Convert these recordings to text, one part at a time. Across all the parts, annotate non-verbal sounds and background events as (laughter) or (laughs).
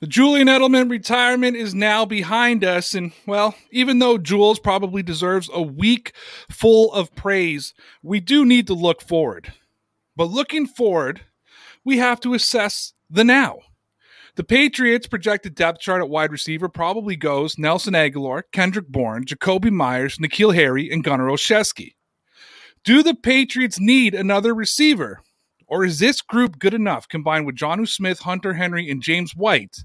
The Julian Edelman retirement is now behind us. And, well, even though Jules probably deserves a week full of praise, we do need to look forward. But looking forward, we have to assess the now. The Patriots' projected depth chart at wide receiver probably goes Nelson Agholor, Kendrick Bourne, Jakobi Meyers, N'Keal Harry, and Gunner Olszewski. Do the Patriots need another receiver? Or is this group good enough combined with Jonnu Smith, Hunter Henry, and James White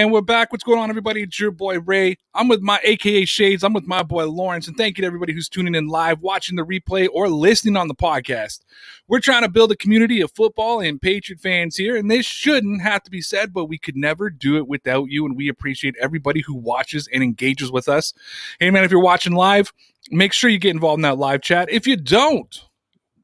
And we're back. What's going on, everybody? It's your boy Ray. I'm with my AKA Shades. I'm with my boy Lawrence. And thank you to everybody who's tuning in live, watching the replay, or listening on the podcast. We're trying to build a community of football and Patriot fans here. And this shouldn't have to be said, but we could never do it without you. And we appreciate everybody who watches and engages with us. Hey, man, if you're watching live, make sure you get involved in that live chat. If you don't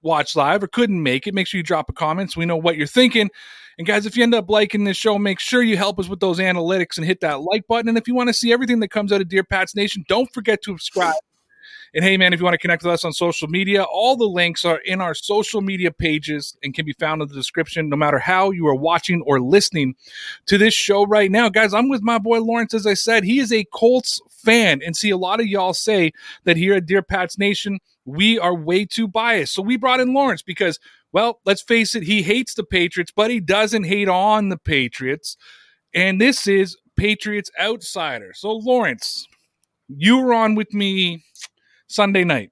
watch live or couldn't make it, make sure you drop a comment so we know what you're thinking. And guys, if you end up liking this show, make sure you help us with those analytics and hit that like button. And if you want to see everything that comes out of Dear Pats Nation, don't forget to subscribe. And hey, man, if you want to connect with us on social media, all the links are in our social media pages and can be found in the description, no matter how you are watching or listening to this show right now. Guys, I'm with my boy Lawrence. As I said, he is a Colts fan. And see, a lot of y'all say that here at Dear Pats Nation, we are way too biased. So we brought in Lawrence because well, let's face it, he hates the Patriots, but he doesn't hate on the Patriots. And this is Patriots Outsider. So, Lawrence, you were on with me Sunday night.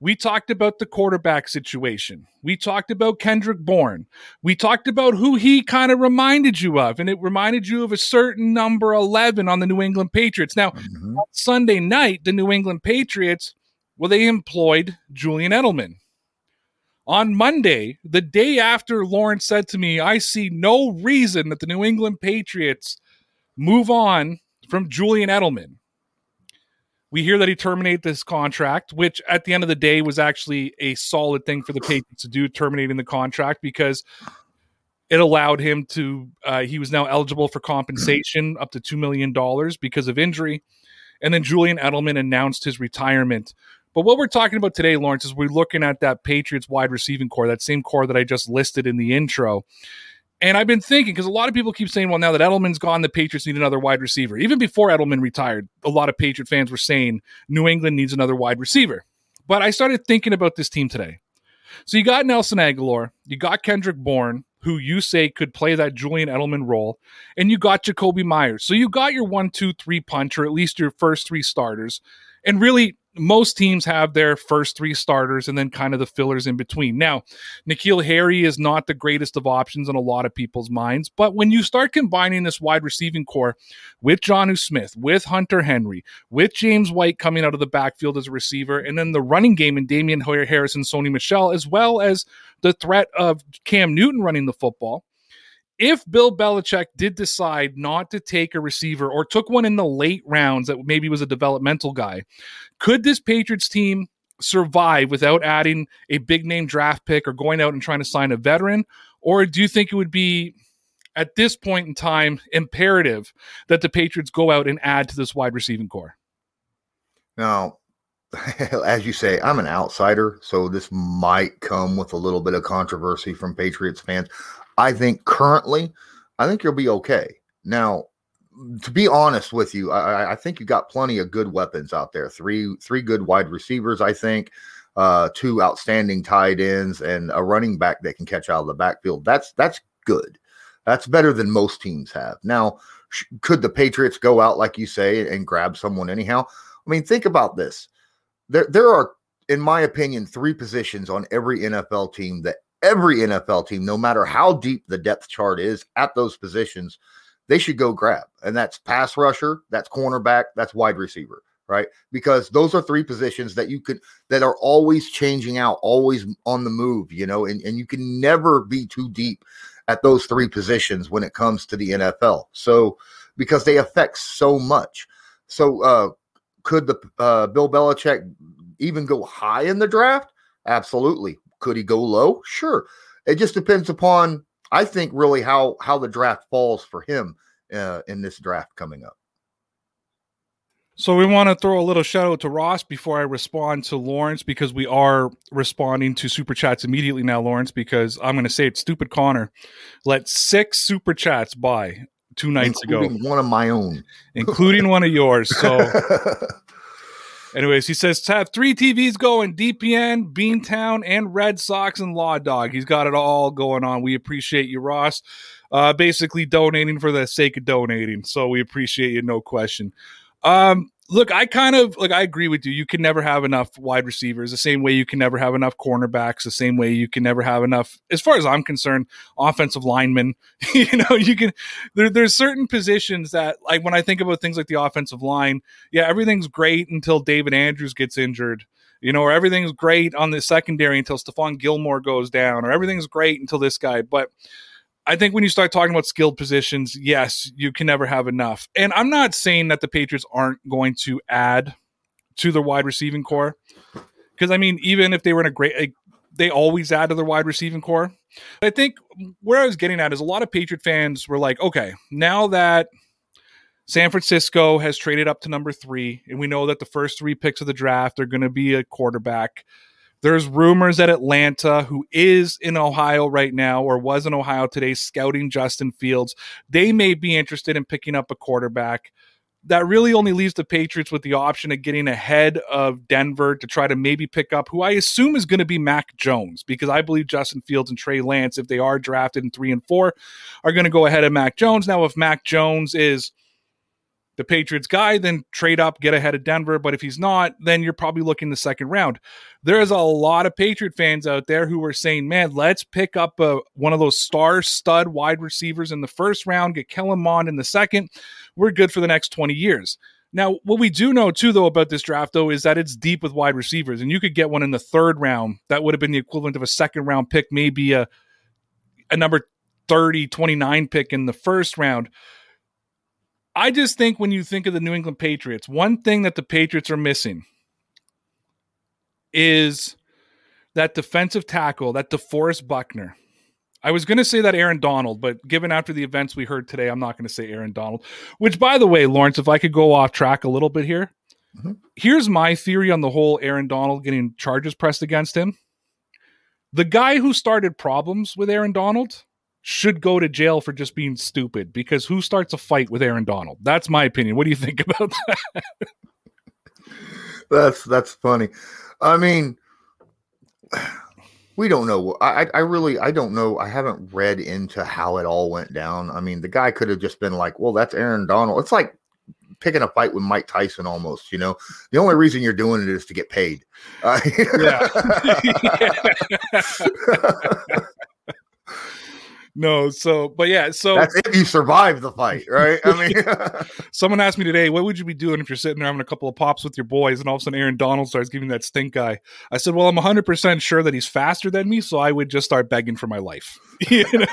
We talked about the quarterback situation. We talked about Kendrick Bourne. We talked about who he kind of reminded you of, and it reminded you of a certain number 11 on the New England Patriots. Now, mm-hmm. on Sunday night, the New England Patriots, well, they employed Julian Edelman on Monday, the day after Lawrence said to me, I see no reason that the New England Patriots move on from Julian Edelman. We hear that he terminated this contract, which at the end of the day was actually a solid thing for the Patriots to do, terminating the contract because it allowed him to, uh, he was now eligible for compensation (clears throat) up to $2 million because of injury. And then Julian Edelman announced his retirement. But what we're talking about today, Lawrence, is we're looking at that Patriots wide receiving core, that same core that I just listed in the intro. And I've been thinking because a lot of people keep saying, well, now that Edelman's gone, the Patriots need another wide receiver. Even before Edelman retired, a lot of Patriot fans were saying New England needs another wide receiver. But I started thinking about this team today. So you got Nelson Agholor, you got Kendrick Bourne, who you say could play that Julian Edelman role, and you got Jakobi Meyers. So you got your one, two, three punch, or at least your first three starters. And really, most teams have their first three starters and then kind of the fillers in between. Now, N'Keal Harry is not the greatest of options in a lot of people's minds, but when you start combining this wide receiving core with Jonnu Smith, with Hunter Henry, with James White coming out of the backfield as a receiver, and then the running game in Damien Harris and Sony Michel, as well as the threat of Cam Newton running the football, if Bill Belichick did decide not to take a receiver or took one in the late rounds that maybe was a developmental guy, could this Patriots team survive without adding a big name draft pick or going out and trying to sign a veteran? Or do you think it would be at this point in time imperative that the Patriots go out and add to this wide receiving core? Now, (laughs) as you say, I'm an outsider, so this might come with a little bit of controversy from Patriots fans. I think currently, I think you'll be okay. Now, to be honest with you, I, I think you got plenty of good weapons out there. Three three good wide receivers, I think. Uh, two outstanding tight ends and a running back that can catch out of the backfield. That's that's good. That's better than most teams have. Now, sh- could the Patriots go out like you say and grab someone anyhow? I mean, think about this. There there are, in my opinion, three positions on every NFL team that every NFL team, no matter how deep the depth chart is at those positions, they should go grab. And that's pass rusher, that's cornerback, that's wide receiver, right? Because those are three positions that you could that are always changing out, always on the move, you know, and, and you can never be too deep at those three positions when it comes to the NFL. So because they affect so much. So uh could the uh Bill Belichick even go high in the draft? Absolutely. Could he go low? Sure. It just depends upon I think really how how the draft falls for him uh, in this draft coming up. So we want to throw a little shout out to Ross before I respond to Lawrence because we are responding to super chats immediately now, Lawrence, because I'm going to say it. Stupid Connor let six super chats by two nights Including ago, one of my own. including one of yours. So, (laughs) anyways, he says to have three TVs going: DPN, Beantown, and Red Sox and Law Dog. He's got it all going on. We appreciate you, Ross. Uh, basically donating for the sake of donating. So we appreciate you, no question. Um, look, I kind of like I agree with you. You can never have enough wide receivers, the same way you can never have enough cornerbacks, the same way you can never have enough, as far as I'm concerned, offensive linemen. (laughs) you know, you can there, there's certain positions that like when I think about things like the offensive line, yeah, everything's great until David Andrews gets injured. You know, or everything's great on the secondary until Stephon Gilmore goes down, or everything's great until this guy. But I think when you start talking about skilled positions, yes, you can never have enough. And I'm not saying that the Patriots aren't going to add to their wide receiving core. Because I mean, even if they were in a great like, they always add to their wide receiving core. I think where I was getting at is a lot of Patriot fans were like, okay, now that San Francisco has traded up to number three, and we know that the first three picks of the draft are going to be a quarterback. There's rumors that Atlanta, who is in Ohio right now or was in Ohio today, scouting Justin Fields, they may be interested in picking up a quarterback. That really only leaves the Patriots with the option of getting ahead of Denver to try to maybe pick up who I assume is going to be Mac Jones because I believe Justin Fields and Trey Lance, if they are drafted in three and four, are going to go ahead of Mac Jones. Now, if Mac Jones is the Patriots guy, then trade up, get ahead of Denver. But if he's not, then you're probably looking the second round. There's a lot of Patriot fans out there who are saying, man, let's pick up a, one of those star stud wide receivers in the first round, get Kellen Mond in the second. We're good for the next 20 years. Now, what we do know too, though, about this draft, though, is that it's deep with wide receivers, and you could get one in the third round. That would have been the equivalent of a second round pick, maybe a a number 30, 29 pick in the first round. I just think when you think of the New England Patriots, one thing that the Patriots are missing is that defensive tackle, that DeForest Buckner. I was going to say that Aaron Donald, but given after the events we heard today, I'm not going to say Aaron Donald. Which, by the way, Lawrence, if I could go off track a little bit here, Mhm. here's my theory on the whole Aaron Donald getting charges pressed against him. The guy who started problems with Aaron Donald should go to jail for just being stupid because who starts a fight with Aaron Donald? That's my opinion. What do you think (laughs) about that? That's that's funny. I mean, we don't know. I I- really I don't know. I haven't read into how it all went down. I mean, the guy could have just been like, "Well, that's Aaron Donald." It's like picking a fight with Mike Tyson almost. You know, the only reason you're doing it is to get paid. (laughs) Uh, (laughs) no, so but yeah, so That's if you survive the fight, right? I (laughs) mean, (laughs) someone asked me today, what would you be doing if you're sitting there having a couple of pops with your boys and all of a sudden Aaron Donald starts giving that stink eye? I said, Well, I'm 100% sure that he's faster than me, so I would just start begging for my life. (laughs) you know?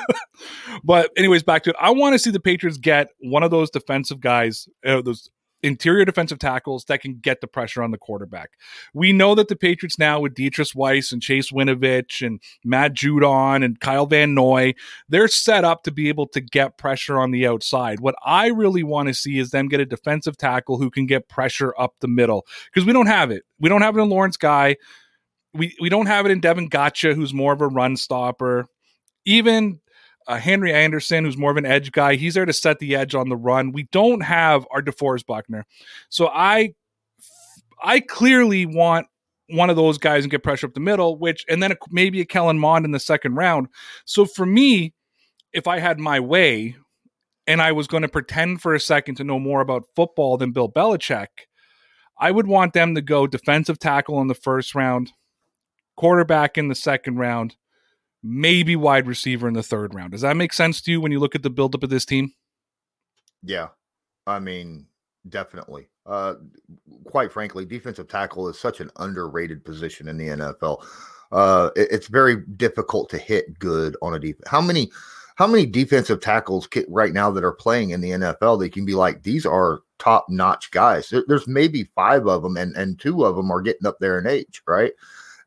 But, anyways, back to it. I want to see the Patriots get one of those defensive guys, uh, those interior defensive tackles that can get the pressure on the quarterback. We know that the Patriots now with Deatrich Wise and Chase Winovich and Matt Judon and Kyle Van Noy, they're set up to be able to get pressure on the outside. What I really want to see is them get a defensive tackle who can get pressure up the middle because we don't have it. We don't have it in Lawrence Guy. We we don't have it in Davon Godchaux, who's more of a run stopper. Even uh, Henry Anderson, who's more of an edge guy. He's there to set the edge on the run. We don't have our DeForest Buckner, so I, I clearly want one of those guys and get pressure up the middle. Which and then a, maybe a Kellen Mond in the second round. So for me, if I had my way, and I was going to pretend for a second to know more about football than Bill Belichick, I would want them to go defensive tackle in the first round, quarterback in the second round, maybe wide receiver in the third round. Does that make sense to you when you look at the buildup of this team? Yeah. I mean, definitely. Uh, quite frankly, defensive tackle is such an underrated position in the NFL. Uh, it, it's very difficult to hit good on a defense. How many, how many defensive tackles right now that are playing in the NFL that can be like these are top notch guys? There, there's maybe five of them, and and two of them are getting up there in age, right?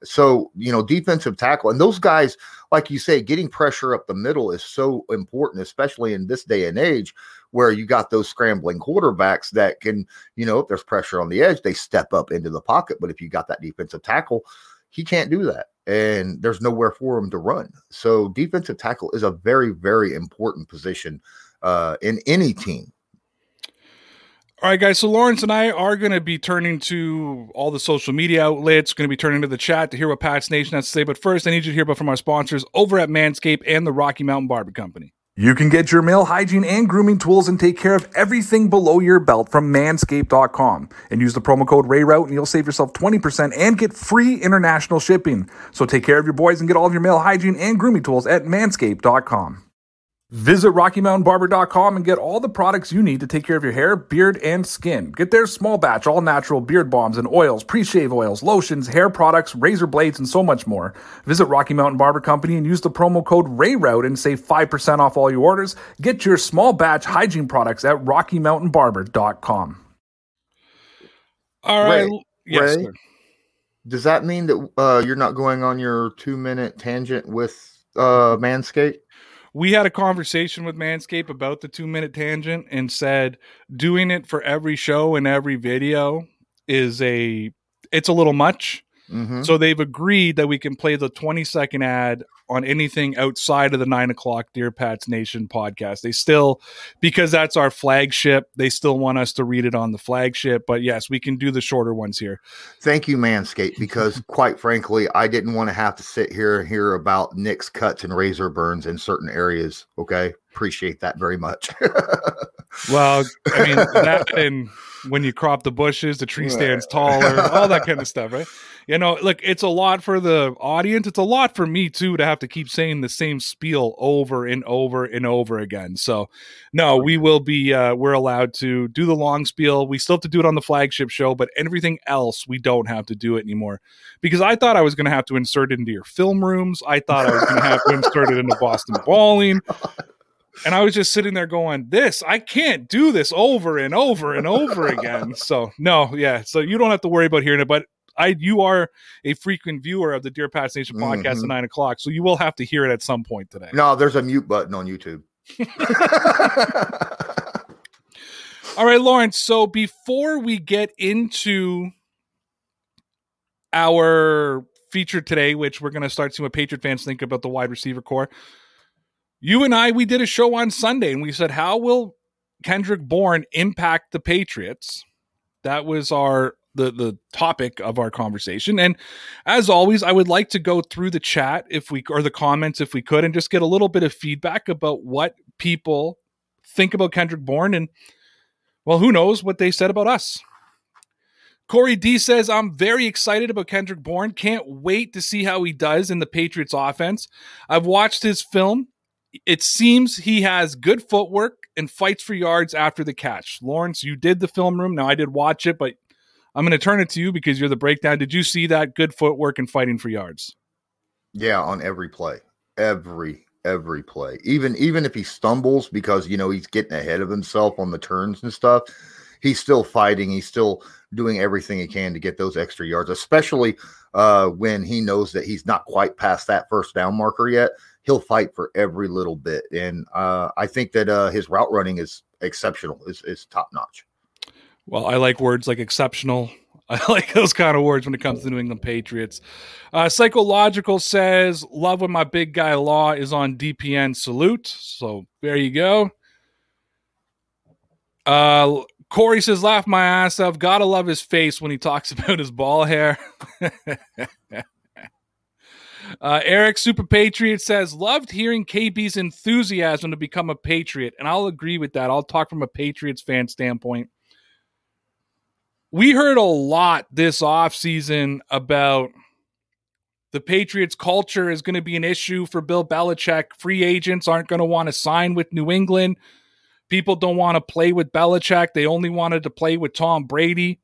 So, you know, defensive tackle and those guys, like you say, getting pressure up the middle is so important, especially in this day and age where you got those scrambling quarterbacks that can, you know, if there's pressure on the edge, they step up into the pocket. But if you got that defensive tackle, he can't do that. And there's nowhere for him to run. So defensive tackle is a very, very important position uh, in any team. All right, guys. So Lawrence and I are going to be turning to all the social media outlets, going to be turning to the chat to hear what Pat's Nation has to say. But first, I need you to hear about from our sponsors over at Manscaped and the Rocky Mountain Barber Company. You can get your male hygiene and grooming tools and take care of everything below your belt from manscaped.com. And use the promo code RAYROUTE and you'll save yourself 20% and get free international shipping. So take care of your boys and get all of your male hygiene and grooming tools at manscaped.com. Visit RockyMountainBarber.com and get all the products you need to take care of your hair, beard, and skin. Get their small batch, all natural beard balms and oils, pre shave oils, lotions, hair products, razor blades, and so much more. Visit Rocky Mountain Barber Company and use the promo code RAYROUTE and save 5% off all your orders. Get your small batch hygiene products at RockyMountainBarber.com. All right. Ray, yes. Ray? sir. Does that mean that uh, you're not going on your two minute tangent with uh, Manscaped? We had a conversation with Manscaped about the two minute tangent and said doing it for every show and every video is a it's a little much. Mhm. So they've agreed that we can play the 20 second ad on anything outside of the nine o'clock Dear Pats Nation podcast. They still, because that's our flagship, they still want us to read it on the flagship. But yes, we can do the shorter ones here. Thank you, Manscaped, because (laughs) quite frankly, I didn't want to have to sit here and hear about Nick's cuts and razor burns in certain areas. Okay. Appreciate that very much. (laughs) Well, I mean, that and when you crop the bushes, the tree stands taller, (laughs) all that kind of stuff, right? You know, look, it's a lot for the audience. It's a lot for me too to have to keep saying the same spiel over and over and over again. So, no, we will be. Uh, we're allowed to do the long spiel. We still have to do it on the flagship show, but everything else we don't have to do it anymore because I thought I was going to have to insert it into your film rooms. I thought I was going to have to insert it into Boston Balling. (laughs) And I was just sitting there going, This, I can't do this over and over and over (laughs) again. So, no, yeah. So you don't have to worry about hearing it. But I, you are a frequent viewer of the Dear Pats Nation podcast Mhm. at nine o'clock. So you will have to hear it at some point today. no, there's a mute button on YouTube. (laughs) All right, Lawrence. So before we get into our feature today, which we're going to start seeing what Patriot fans think about the wide receiver core, you and I, we did a show on Sunday and we said, How will Kendrick Bourne impact the Patriots? That was our the the topic of our conversation. And as always, I would like to go through the chat if we or the comments if we could and just get a little bit of feedback about what people think about Kendrick Bourne and well, who knows what they said about us. Corey D says, I'm very excited about Kendrick Bourne. Can't wait to see how he does in the Patriots offense. I've watched his film. It seems he has good footwork and fights for yards after the catch. Lawrence, you did the film room. Now I did watch it, but I'm going to turn it to you because you're the breakdown. Did you see that good footwork and fighting for yards? Yeah, on every play. Every every play. Even even if he stumbles because you know he's getting ahead of himself on the turns and stuff, he's still fighting. He's still doing everything he can to get those extra yards, especially uh when he knows that he's not quite past that first down marker yet. He'll fight for every little bit. And uh I think that uh his route running is exceptional, is is top notch. Well, I like words like exceptional. (laughs) I like those kind of words when it comes to the New England Patriots. Uh, Psychological says, Love when my big guy Law is on DPN salute. So there you go. Uh, Corey says, Laugh my ass off. Gotta love his face when he talks (laughs) about his ball hair. (laughs) Uh, Eric Super Patriot says, loved hearing KB's enthusiasm to become a Patriot. And I'll agree with that. I'll talk from a Patriots fan standpoint. We heard a lot this offseason about the Patriots culture is going to be an issue for Bill Belichick. Free agents aren't going to want to sign with New England. People don't want to play with Belichick. They only wanted to play with Tom Brady.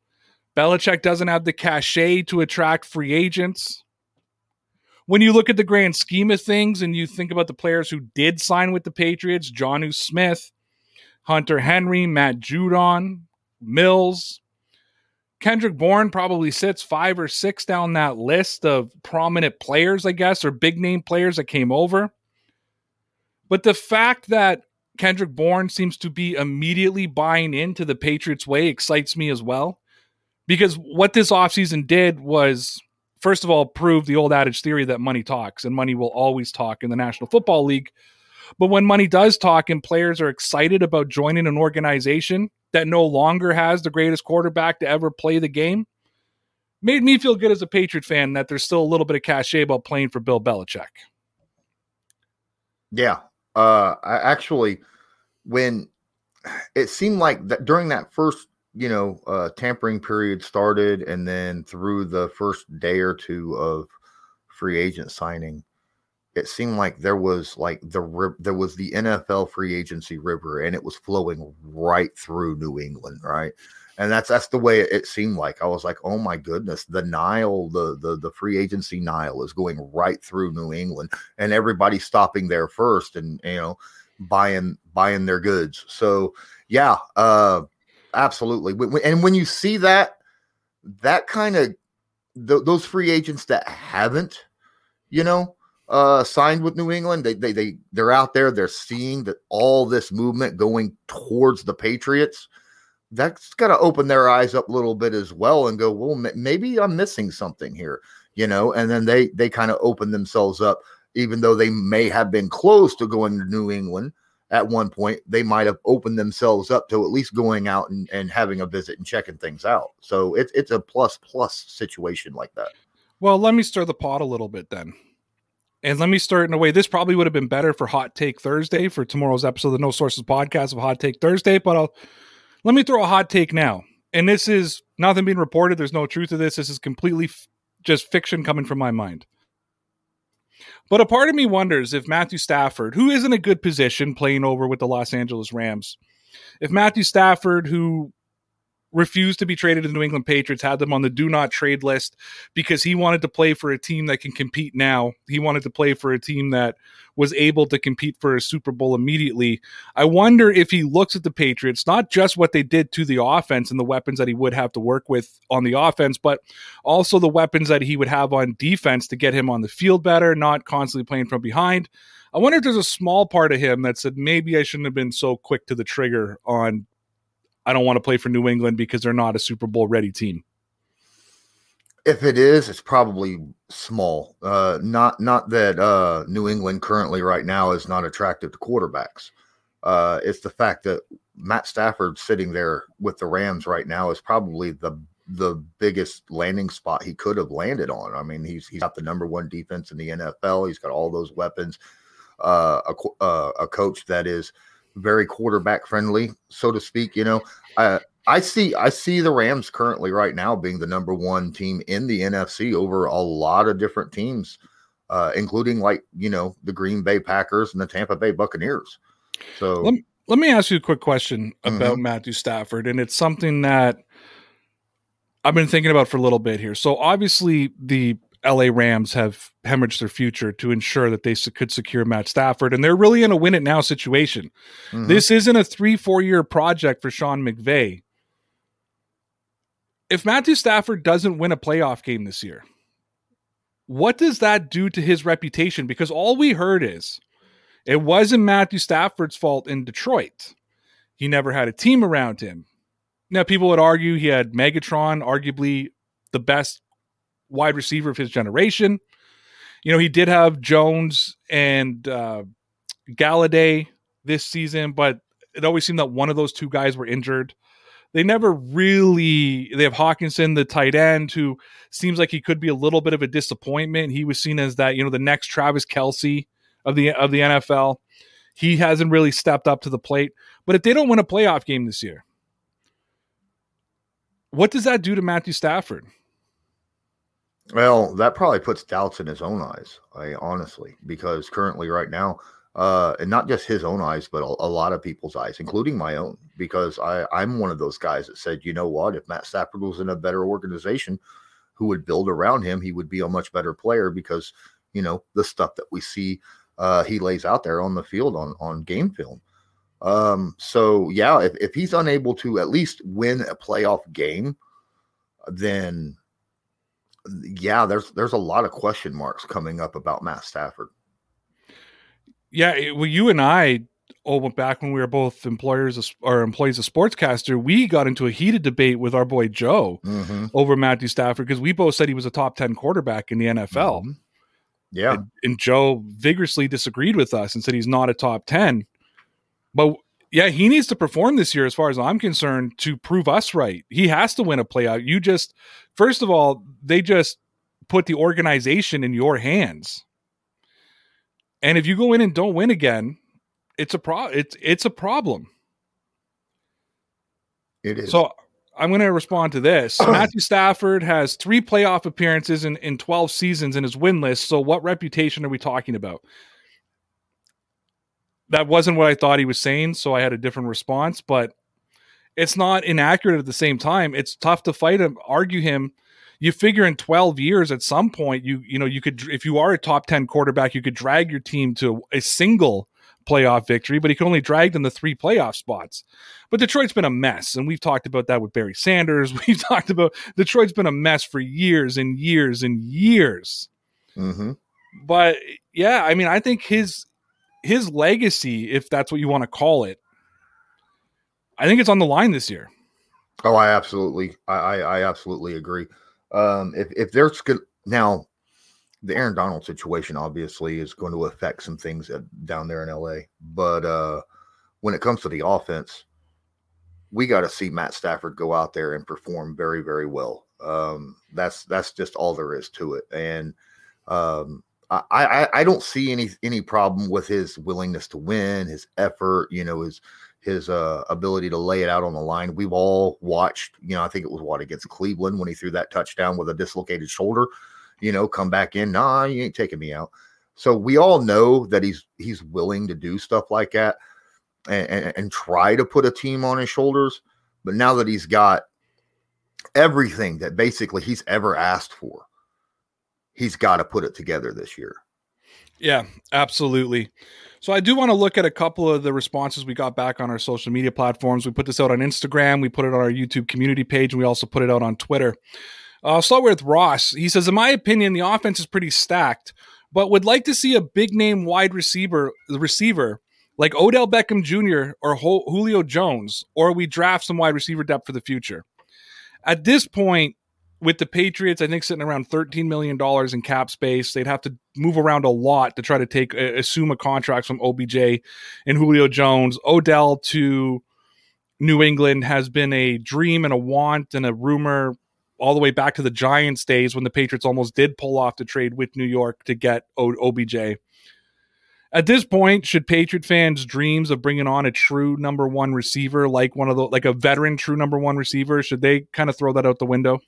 Belichick doesn't have the cachet to attract free agents when you look at the grand scheme of things and you think about the players who did sign with the Patriots, Jonnu Smith, Hunter Henry, Matt Judon, Mills, Kendrick Bourne probably sits five or six down that list of prominent players, I guess, or big name players that came over. But the fact that Kendrick Bourne seems to be immediately buying into the Patriots way excites me as well. Because what this offseason did was first of all, prove the old adage theory that money talks and money will always talk in the National Football League. But when money does talk and players are excited about joining an organization that no longer has the greatest quarterback to ever play the game, made me feel good as a Patriot fan that there's still a little bit of cachet about playing for Bill Belichick. Yeah. Uh, I actually, when it seemed like that during that first you know, uh, tampering period started, and then through the first day or two of free agent signing, it seemed like there was like the there was the NFL free agency river, and it was flowing right through New England, right? And that's that's the way it seemed like. I was like, oh my goodness, the Nile, the the the free agency Nile is going right through New England, and everybody stopping there first, and you know, buying buying their goods. So yeah, uh, absolutely. And when you see that, that kind of th- those free agents that haven't, you know, uh, signed with New England, they they they they're out there. They're seeing that all this movement going towards the Patriots. That's got to open their eyes up a little bit as well and go, well, m- maybe I'm missing something here, you know. And then they they kind of open themselves up, even though they may have been close to going to New England at one point, they might have opened themselves up to at least going out and, and having a visit and checking things out. So it's it's a plus plus situation like that. Well, let me stir the pot a little bit then. And let me start in a way. This probably would have been better for Hot Take Thursday for tomorrow's episode of the No Sources podcast of Hot Take Thursday. But I'll let me throw a hot take now. And this is nothing being reported. There's no truth to this. This is completely f- just fiction coming from my mind. But a part of me wonders if Matthew Stafford, who is in a good position playing over with the Los Angeles Rams, if Matthew Stafford, who refused to be traded to the New England Patriots, had them on the do not trade list because he wanted to play for a team that can compete now. He wanted to play for a team that was able to compete for a Super Bowl immediately. I wonder if he looks at the Patriots, not just what they did to the offense and the weapons that he would have to work with on the offense, but also the weapons that he would have on defense to get him on the field better, not constantly playing from behind. I wonder if there's a small part of him that said maybe I shouldn't have been so quick to the trigger on I don't want to play for New England because they're not a Super Bowl ready team. If it is, it's probably small. Uh, not not that uh, New England currently right now is not attractive to quarterbacks. Uh, it's the fact that Matt Stafford sitting there with the Rams right now is probably the the biggest landing spot he could have landed on. I mean, he's he's got the number one defense in the NFL. He's got all those weapons. Uh, a, uh, a coach that is very quarterback friendly, so to speak. You know, I I see I see the Rams currently right now being the number one team in the NFC over a lot of different teams, uh, including like you know the Green Bay Packers and the Tampa Bay Buccaneers. So let me, let me ask you a quick question about mm-hmm. Matthew Stafford, and it's something that I've been thinking about for a little bit here. So obviously the LA Rams have hemorrhaged their future to ensure that they could secure Matt Stafford. And they're really in a win it now situation. Mm-hmm. This isn't a three, four year project for Sean McVay. If Matthew Stafford doesn't win a playoff game this year, what does that do to his reputation? Because all we heard is it wasn't Matthew Stafford's fault in Detroit. He never had a team around him. Now, people would argue he had Megatron, arguably the best wide receiver of his generation. You know, he did have Jones and uh, Golladay this season, but it always seemed that one of those two guys were injured. They never really. They have Hockenson, the tight end, who seems like he could be a little bit of a disappointment. He was seen as that, you know, the next Travis Kelce of the of the NFL. He hasn't really stepped up to the plate. But if they don't win a playoff game this year, what does that do to Matthew Stafford? Well, that probably puts doubts in his own eyes, I honestly, because currently, right now, uh, and not just his own eyes, but a, a, lot of people's eyes, including my own, because I, I'm one of those guys that said, you know what, if Matt Stafford was in a better organization who would build around him, he would be a much better player because, you know, the stuff that we see uh, he lays out there on the field on, on game film. Um, so, yeah, if, if he's unable to at least win a playoff game, then yeah, there's there's a lot of question marks coming up about Matt Stafford yeah, well, you and I, oh, back when we were both employers or employees of Sportscaster, we got into a heated debate with our boy Joe mm-hmm. over Matthew Stafford because we both said he was a top 10 quarterback in the NFL. Mm-hmm. Yeah. And, and, Joe vigorously disagreed with us and said he's not a top 10. But yeah, he needs to perform this year, as far as I'm concerned, to prove us right. He has to win a playoff. You just, first of all, they just put the organization in your hands. And if you go in and don't win again, it's a pro it's it's a problem. It is. So I'm going to respond to this. (clears throat) Matthew Stafford has three playoff appearances in, in 12 seasons in his win list. So, what reputation are we talking about? That wasn't what I thought he was saying. So, I had a different response, but it's not inaccurate at the same time. It's tough to fight him, argue him you figure in 12 years at some point you you know you could if you are a top 10 quarterback you could drag your team to a single playoff victory but he could only drag them to three playoff spots but detroit's been a mess and we've talked about that with barry sanders (laughs) we've talked about detroit's been a mess for years and years and years mm-hmm. but yeah i mean i think his his legacy if that's what you want to call it i think it's on the line this year oh i absolutely i i, absolutely agree um, if if there's good now, the Aaron Donald situation obviously is going to affect some things down there in LA. But uh, when it comes to the offense, we got to see Matt Stafford go out there and perform very very well. Um, that's that's just all there is to it. And um, I, I I don't see any any problem with his willingness to win, his effort, you know, his his uh, ability to lay it out on the line. We've all watched, you know, I think it was what against Cleveland when he threw that touchdown with a dislocated shoulder, you know, come back in. Nah, you ain't taking me out. So we all know that he's he's willing to do stuff like that and, and, and try to put a team on his shoulders. But now that he's got everything that basically he's ever asked for, he's got to put it together this year. Yeah, absolutely. So I do want to look at a couple of the responses we got back on our social media platforms. We put this out on Instagram, we put it on our YouTube community page, and we also put it out on Twitter. I'll start with Ross. He says, In my opinion, the offense is pretty stacked, but would like to see a big name wide receiver receiver like Odell Beckham Jr. or Julio Jones, or we draft some wide receiver depth for the future. At this point, with the Patriots, I think sitting around $13 million in cap space. They'd have to move around a lot to try to take uh, assume a contract from OBJ and Julio Jones. Odell to New England has been a dream and a want and a rumor all the way back to the Giants days when the Patriots almost did pull off the trade with New York to get OBJ. At this point, should Patriot fans' dreams of bringing on a true number one receiver, like one of the like a veteran true number one receiver, should they kind of throw that out the window?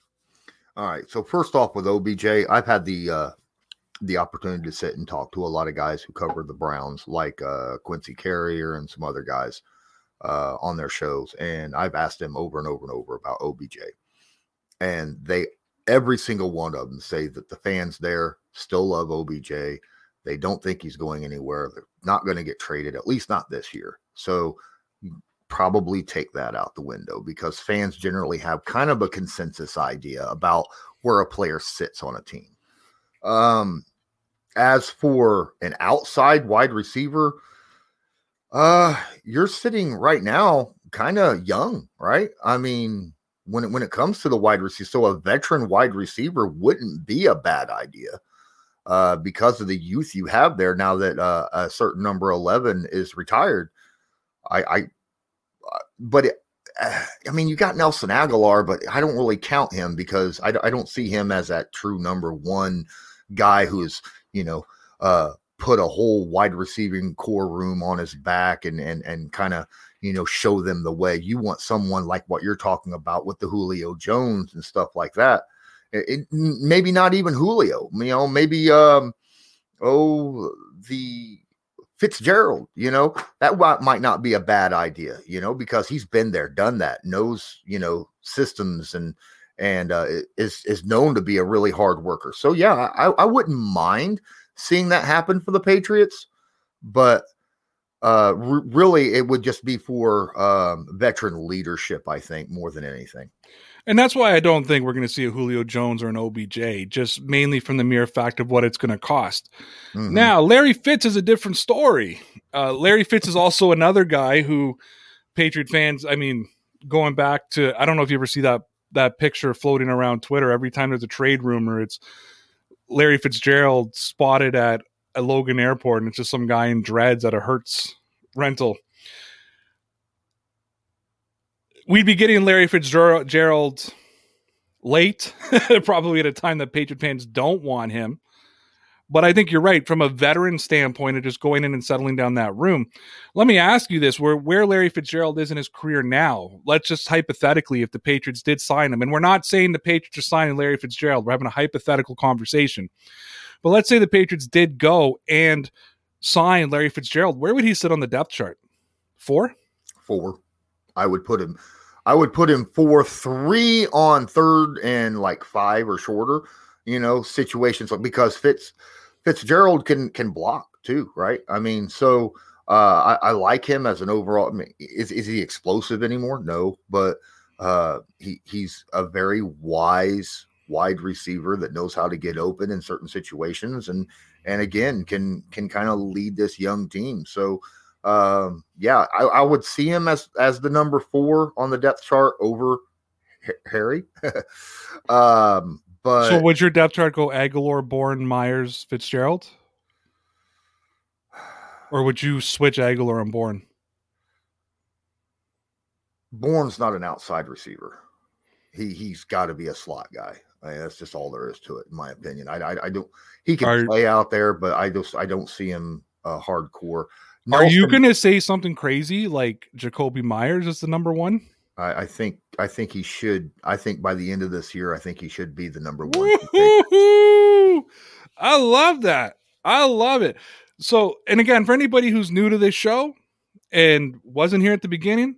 All right. So first off, with OBJ, I've had the uh, the opportunity to sit and talk to a lot of guys who cover the Browns, like uh, Quincy Carrier and some other guys uh, on their shows, and I've asked them over and over and over about OBJ, and they every single one of them say that the fans there still love OBJ. They don't think he's going anywhere. They're not going to get traded, at least not this year. So probably take that out the window because fans generally have kind of a consensus idea about where a player sits on a team. Um, as for an outside wide receiver, uh, you're sitting right now kind of young, right? I mean, when it, when it comes to the wide receiver. So a veteran wide receiver wouldn't be a bad idea uh, because of the youth you have there. Now that uh, a certain number eleven is retired, I, I but it, I mean, you got Nelson Agholor, but I don't really count him because I, I don't see him as that true number one guy who's you know uh, put a whole wide receiving core room on his back and and and kind of you know show them the way. You want someone like what you're talking about with the Julio Jones and stuff like that. It, it, maybe not even Julio. You know, maybe um oh the Fitzgerald, you know, that might not be a bad idea, you know, because he's been there, done that, knows, you know, systems and and uh, is is known to be a really hard worker. So yeah, I, I wouldn't mind seeing that happen for the Patriots, but uh, r- really it would just be for um, veteran leadership, I think, more than anything. And that's why I don't think we're going to see a Julio Jones or an OBJ, just mainly from the mere fact of what it's going to cost. Mm-hmm. Now, Larry Fitz is a different story. Uh, Larry Fitz is also another guy who Patriot fans, I mean, going back to, I don't know if you ever see that that picture floating around Twitter. Every time there's a trade rumor, it's Larry Fitzgerald spotted at a Logan Airport, and it's just some guy in dreads at a Hertz rental. We'd be getting Larry Fitzgerald late, (laughs) probably at a time that Patriot fans don't want him. But I think you're right from a veteran standpoint of just going in and settling down that room. Let me ask you this: where where Larry Fitzgerald is in his career now? Let's just hypothetically, if the Patriots did sign him, and we're not saying the Patriots are signing Larry Fitzgerald, we're having a hypothetical conversation. But let's say the Patriots did go and sign Larry Fitzgerald, where would he sit on the depth chart? Four? Four. I would put him I would put him four, three on third and like five or shorter, you know, situations because Fitz Fitzgerald can can block too, right? I mean, so uh, I, I, like him as an overall. I mean, is is he explosive anymore? No, but uh, he he's a very wise wide receiver that knows how to get open in certain situations and and again can can kind of lead this young team so um, yeah I, I, would see him as as the number four on the depth chart over harry (laughs) um, but so would your depth chart go agholor bourne meyers fitzgerald or would you switch agholor and bourne bourne's not an outside receiver he he's got to be a slot guy I mean, that's just all there is to it, in my opinion. I, I, I don't. He can are, play out there, but I just I don't see him uh, hardcore. Nelson, are you going to say something crazy like Jakobi Meyers is the number one? I, I, think I think he should. I think by the end of this year, I think he should be the number one. I love that. I love it. So, and again, for anybody who's new to this show and wasn't here at the beginning,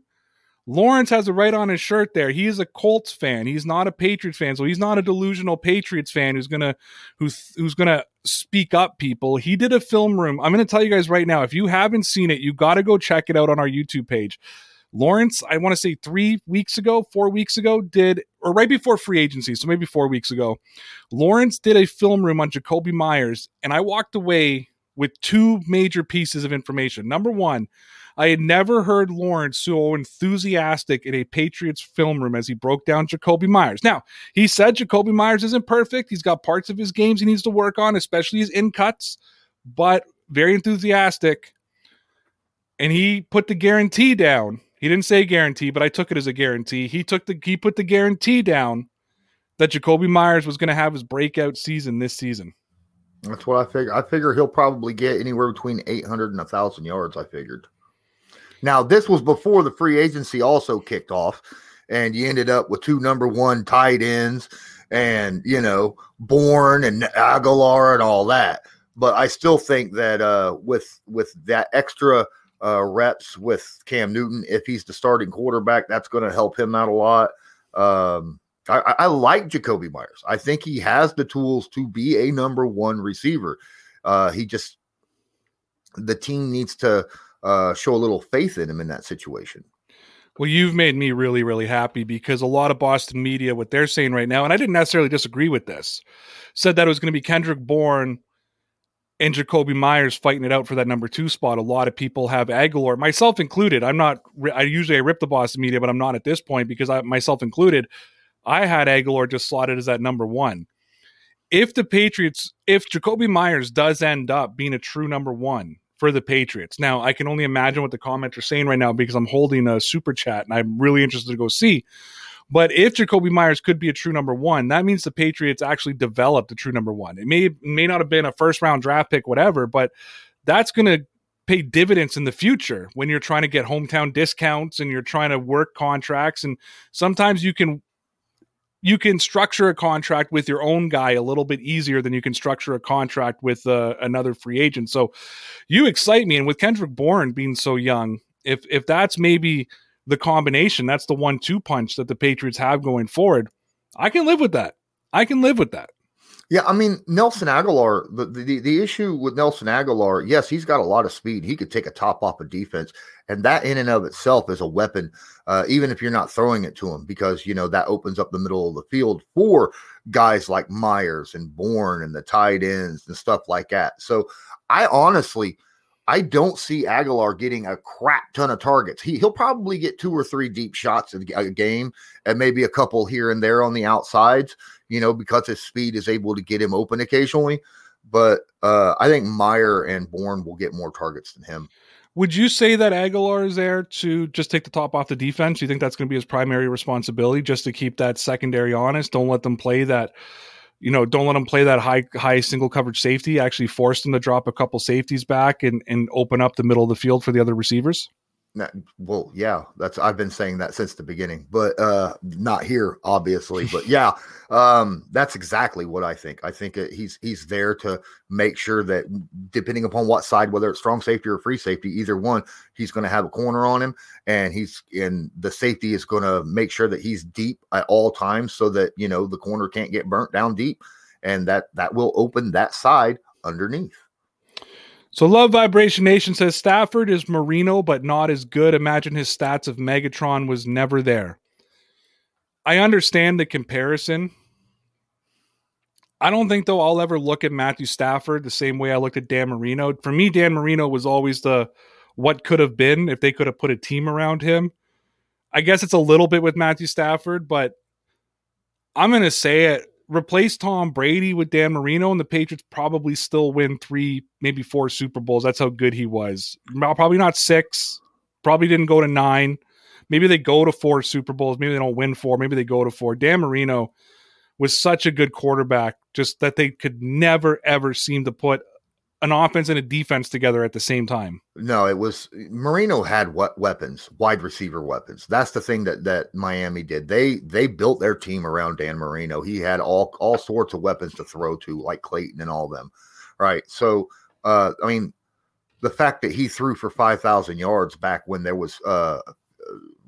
Lawrence has a right on his shirt there. He is a Colts fan. He's not a Patriots fan, so he's not a delusional Patriots fan who's gonna who's who's gonna speak up people. He did a film room. I'm gonna tell you guys right now, if you haven't seen it, you gotta go check it out on our YouTube page. Lawrence, I want to say three weeks ago, four weeks ago, did or right before free agency, so maybe four weeks ago, Lawrence did a film room on Jakobi Meyers, and I walked away with two major pieces of information. Number one, I had never heard Lawrence so enthusiastic in a Patriots film room as he broke down Jakobi Meyers. Now, he said Jakobi Meyers isn't perfect. He's got parts of his games he needs to work on, especially his in cuts, but very enthusiastic. And he put the guarantee down. He didn't say guarantee, but I took it as a guarantee. He took the he put the guarantee down that Jakobi Meyers was going to have his breakout season this season. That's what I figure. I figure he'll probably get anywhere between 800 and 1,000 yards, I figured. Now, this was before the free agency also kicked off, and you ended up with two number one tight ends and, you know, Bourne and Agholor and all that. But I still think that uh, with with that extra uh, reps with Cam Newton, if he's the starting quarterback, that's going to help him out a lot. Um, I, I, like Jakobi Meyers. I think he has the tools to be a number one receiver. Uh, he just the team needs to uh, show a little faith in him in that situation. Well, you've made me really, really happy because a lot of Boston media, what they're saying right now, and I didn't necessarily disagree with this, said that it was going to be Kendrick Bourne and Jakobi Meyers fighting it out for that number two spot. A lot of people have Agholor, myself included. I'm not. I usually I rip the Boston media, but I'm not at this point because I myself included. I had Agholor just slotted as that number one. If the Patriots, if Jakobi Meyers does end up being a true number one for the Patriots, now I can only imagine what the comments are saying right now because I'm holding a super chat and I'm really interested to go see. But if Jakobi Meyers could be a true number one, that means the Patriots actually developed a true number one. It may may not have been a first round draft pick, whatever, but that's going to pay dividends in the future when you're trying to get hometown discounts and you're trying to work contracts. And sometimes you can you can structure a contract with your own guy a little bit easier than you can structure a contract with uh, another free agent. So you excite me, and with Kendrick Bourne being so young, if if that's maybe the combination, that's the one two punch that the Patriots have going forward. I can live with that. I can live with that. Yeah, I mean Nelson Agholor. The, the the issue with Nelson Agholor, yes, he's got a lot of speed. He could take a top off a of defense, and that in and of itself is a weapon. Uh, even if you're not throwing it to him, because you know that opens up the middle of the field for guys like Meyers and Bourne and the tight ends and stuff like that. So I honestly, I don't see Agholor getting a crap ton of targets. He he'll probably get two or three deep shots a, game, and maybe a couple here and there on the outsides. You know, because his speed is able to get him open occasionally. But uh, I think Meyer and Bourne will get more targets than him. Would you say that Agholor is there to just take the top off the defense? You think that's going to be his primary responsibility, just to keep that secondary honest? Don't let them play that you know, don't let them play that high high single coverage safety. Actually, force them to drop a couple safeties back and and open up the middle of the field for the other receivers well, yeah, that's I've been saying that since the beginning, but uh not here, obviously. But (laughs) yeah, um, that's exactly what I think. I think he's he's there to make sure that depending upon what side, whether it's strong safety or free safety, either one, he's going to have a corner on him, and he's and the safety is going to make sure that he's deep at all times, so that you know the corner can't get burnt down deep, and that that will open that side underneath. So Love Vibration Nation says Stafford is Marino, but not as good. Imagine his stats if Megatron was never there. I understand the comparison. I don't think though I'll ever look at Matthew Stafford the same way I looked at Dan Marino. For me, Dan Marino was always the what could have been if they could have put a team around him. I guess it's a little bit with Matthew Stafford, but I'm going to say it replace Tom Brady with Dan Marino, and the Patriots probably still win three, maybe four Super Bowls. That's how good he was. Probably not six. Probably didn't go to nine. Maybe they go to four Super Bowls. Maybe they don't win four. Maybe they go to four. Dan Marino was such a good quarterback, just that they could never ever seem to put an offense and a defense together at the same time. No, it was Marino had what weapons, wide receiver weapons. That's the thing that that Miami did. They they built their team around Dan Marino. He had all all sorts of weapons to throw to, like Clayton and all them. Right. So uh I mean the fact that he threw for 5,000 yards back when there was uh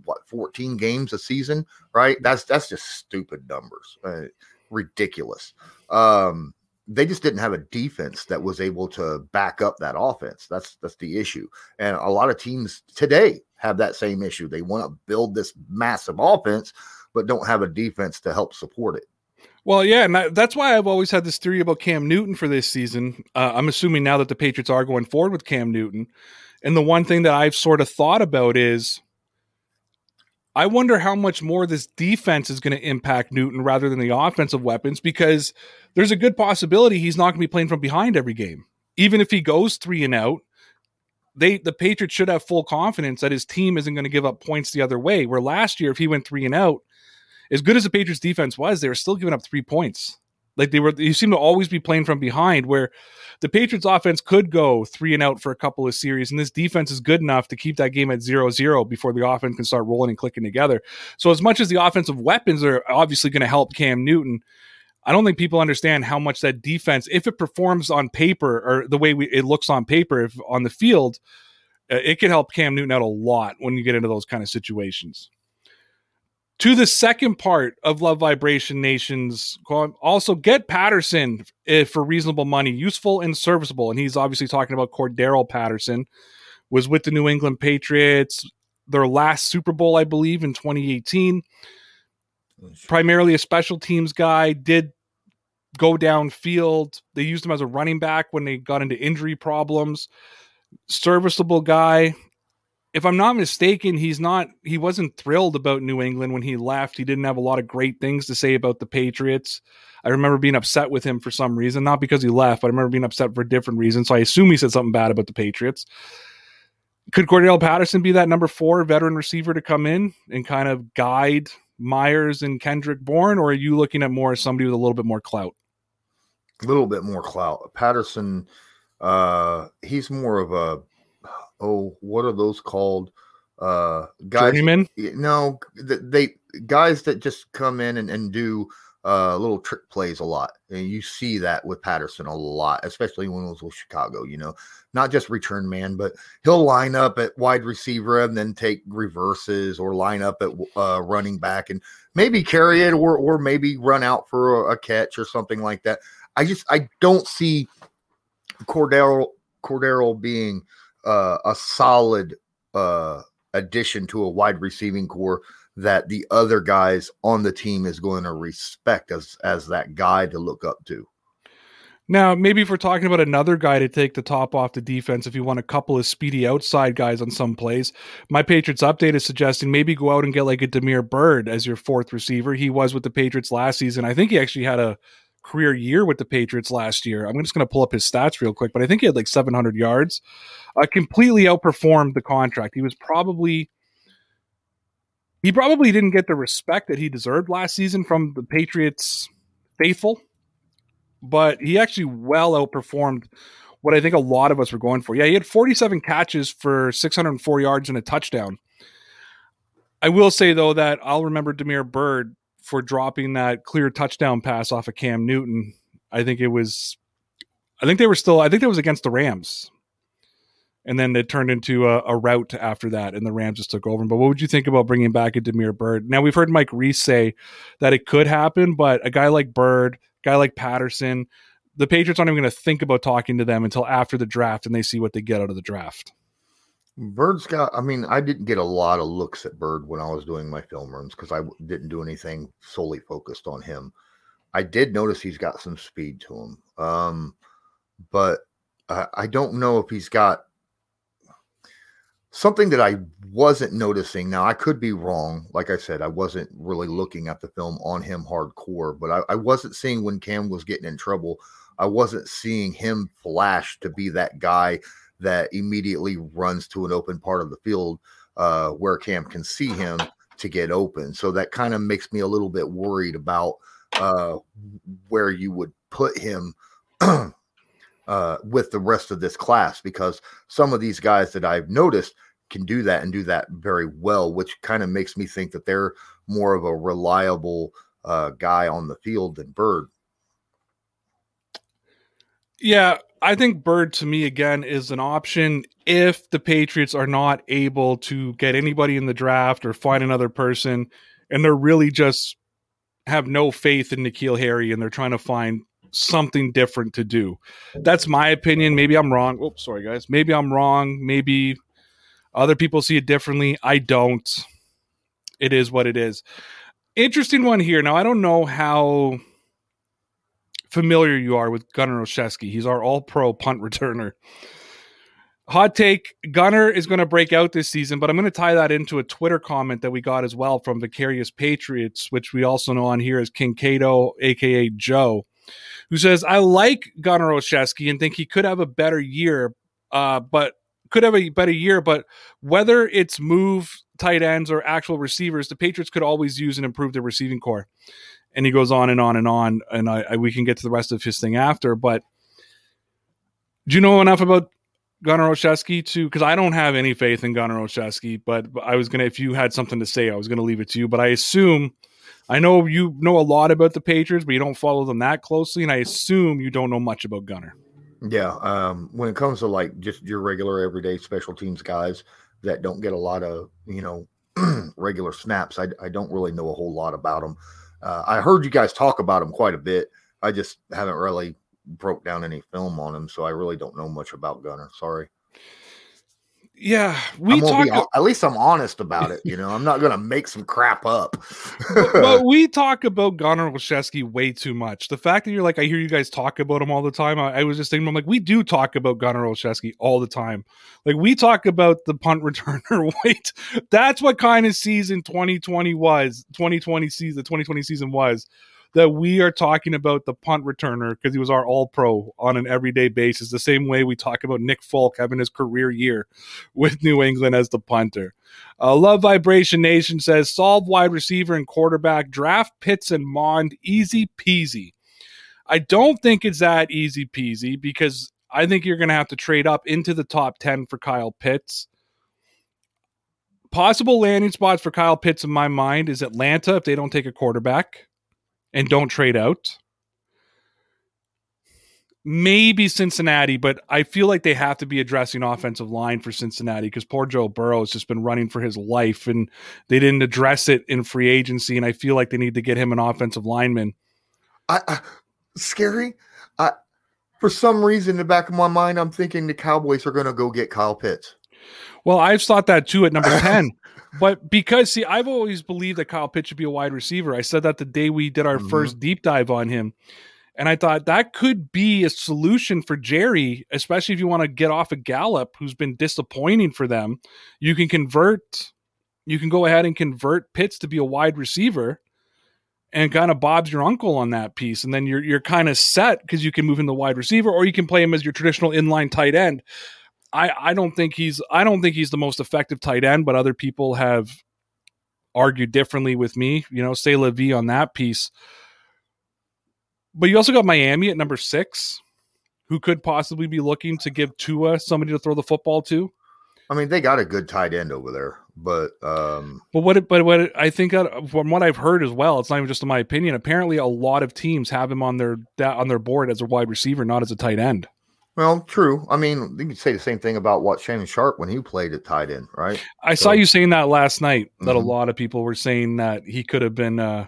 what 14 games a season, right? That's that's just stupid numbers. Uh, ridiculous. Um they just didn't have a defense that was able to back up that offense. That's that's the issue. And a lot of teams today have that same issue. They want to build this massive offense, but don't have a defense to help support it. Well, yeah, and that's why I've always had this theory about Cam Newton for this season. Uh, I'm assuming now that the Patriots are going forward with Cam Newton, and the one thing that I've sort of thought about is I wonder how much more this defense is going to impact Newton rather than the offensive weapons because there's a good possibility he's not going to be playing from behind every game. Even if he goes three and out, they the Patriots should have full confidence that his team isn't going to give up points the other way. Where last year, if he went three and out, as good as the Patriots defense was, they were still giving up three points. Like they were, you seem to always be playing from behind. Where the Patriots offense could go three and out for a couple of series, and this defense is good enough to keep that game at zero zero before the offense can start rolling and clicking together. So as much as the offensive weapons are obviously going to help Cam Newton, I don't think people understand how much that defense, if it performs on paper or the way we, it looks on paper, if on the field, uh, it can help Cam Newton out a lot when you get into those kind of situations to the second part of Love Vibration Nations. call. Also, get Patterson for reasonable money, useful and serviceable. And he's obviously talking about Cordarrelle Patterson, was with the New England Patriots, their last Super Bowl, I believe, in 2018. Primarily a special teams guy, did go downfield. They used him as a running back when they got into injury problems. Serviceable guy. If I'm not mistaken, he's not he wasn't thrilled about New England when he left. He didn't have a lot of great things to say about the Patriots. I remember being upset with him for some reason, not because he left, but I remember being upset for a different reason. So I assume he said something bad about the Patriots. Could Cordell Patterson be that number four veteran receiver to come in and kind of guide Meyers and Kendrick Bourne, or are you looking at more as somebody with a little bit more clout? A little bit more clout. Patterson, uh, he's more of a oh, what are those called? Uh, guys. Journeyman? No, they guys that just come in and, and do uh little trick plays a lot and you see that with patterson a lot especially when it was with chicago you know not just return man but he'll line up at wide receiver and then take reverses or line up at uh running back and maybe carry it or or maybe run out for a, a catch or something like that i just i don't see cordero cordero being uh a solid uh addition to a wide receiving core that the other guys on the team is going to respect as as that guy to look up to. Now, maybe if we're talking about another guy to take the top off the defense, if you want a couple of speedy outside guys on some plays, my Patriots update is suggesting maybe go out and get like a Damiere Byrd as your fourth receiver. He was with the Patriots last season. I think he actually had a career year with the Patriots last year. I'm just going to pull up his stats real quick, but I think he had like 700 yards. Uh, completely outperformed the contract. He was probably he probably didn't get the respect that he deserved last season from the Patriots faithful, but he actually well outperformed what I think a lot of us were going for. Yeah, he had 47 catches for 604 yards and a touchdown. I will say though that I'll remember Damiere Byrd for dropping that clear touchdown pass off of Cam Newton. I think it was I think they were still I think that was against the Rams and then it turned into a, a, route after that, and the Rams just took over. But what would you think about bringing back a Damiere Byrd? Now we've heard Mike Reiss say that it could happen, but a guy like Byrd, guy like Patterson, the Patriots aren't even going to think about talking to them until after the draft, and they see what they get out of the draft. Byrd's got. I mean, I didn't get a lot of looks at Byrd when I was doing my film rooms because I didn't do anything solely focused on him. I did notice he's got some speed to him, um, but uh, I don't know if he's got something that I wasn't noticing. Now I could be wrong. Like I said, I wasn't really looking at the film on him hardcore, but I, I, wasn't seeing when Cam was getting in trouble. I wasn't seeing him flash to be that guy that immediately runs to an open part of the field uh, where Cam can see him to get open. So that kind of makes me a little bit worried about uh, where you would put him. (clears throat) uh, with the rest of this class because some of these guys that I've noticed can do that and do that very well, which kind of makes me think that they're more of a reliable uh, guy on the field than Byrd. Yeah, I think Byrd to me again is an option if the Patriots are not able to get anybody in the draft or find another person and they're really just have no faith in N'Keal Harry and they're trying to find something different to do. That's my opinion. Maybe I'm wrong. Oops, sorry guys. Maybe I'm wrong. Maybe other people see it differently. I don't. It is what it is. Interesting one here. Now I don't know how familiar you are with Gunner Olszewski. He's our all-pro punt (laughs) returner. Hot take Gunner is going to break out this season, but I'm going to tie that into a Twitter comment that we got as well from Vicarious Patriots, which we also know on here as King aka Joe who says, I like Gunner Olszewski and think he could have a better year, uh, but could have a better year, but whether it's move tight ends or actual receivers, the Patriots could always use and improve their receiving core. And he goes on and on and on, and I, I, we can get to the rest of his thing after. But do you know enough about Gunner Olszewski to? Because I don't have any faith in Gunner Olszewski, but I was gonna. If you had something to say, I was gonna leave it to you. But I assume I know you know a lot about the Patriots, but you don't follow them that closely, and I assume you don't know much about Gunner. Yeah, um, when it comes to like just your regular everyday special teams guys that don't get a lot of you know (clears throat) regular snaps, I, I don't really know a whole lot about them. Uh, I heard you guys talk about him quite a bit. I just haven't really broke down any film on him, so I really don't know much about Gunner. Sorry. Yeah, we talk. be at least I'm honest about it. You know, I'm not gonna make some crap up. but (laughs) we talk about Gunner Olszewski way too much. The fact that you're like, I hear you guys talk about him all the time. I, I was just thinking, I'm like, we do talk about Gunner Olszewski all the time. Like we talk about the punt (laughs) returner. Wait, that's what kind of season 2020 was. 2020 season, the 2020 season was that we are talking about the punt returner because he was our all pro on an everyday basis. The same way we talk about Nick Folk having his career year with New England as the punter. Uh, Love Vibration Nation says solve wide receiver and quarterback, draft Pitts and Mond, easy peasy. I don't think it's that easy peasy because I think you're going to have to trade up into the top 10 for Kyle Pitts. Possible landing spots for Kyle Pitts in my mind is Atlanta if they don't take a quarterback and don't trade out. Maybe Cincinnati, but I feel like they have to be addressing offensive line for Cincinnati because poor Joe Burrow has just been running for his life and they didn't address it in free agency. And I feel like they need to get him an offensive lineman. I, I scary. I for some reason in the back of my mind, I'm thinking the Cowboys are gonna go get Kyle Pitts. Well, I've thought that too at number (laughs) 10. But because, see, I've always believed that Kyle Pitts should be a wide receiver. I said that the day we did our Mhm. first deep dive on him. And I thought that could be a solution for Jerry, especially if you want to get off of Gallup, who's been disappointing for them. You can convert, you can go ahead and convert Pitts to be a wide receiver and kind of Bob's your uncle on that piece. And then you're you're kind of set because you can move in the wide receiver or you can play him as your traditional inline tight end. I, I don't think he's I don't think he's the most effective tight end, but other people have argued differently with me. You know, say vie on that piece. But you also got Miami at number six, who could possibly be looking to give Tua somebody to throw the football to. I mean, they got a good tight end over there, but um, But what? It, but what it, I think from what I've heard as well, it's not even just in my opinion. Apparently, a lot of teams have him on their on their board as a wide receiver, not as a tight end. Well, true. I mean, you could say the same thing about what Shannon Sharpe when he played at tight end, right? I So- saw you saying that last night. That a Mhm. lot of people were saying that he could have been uh,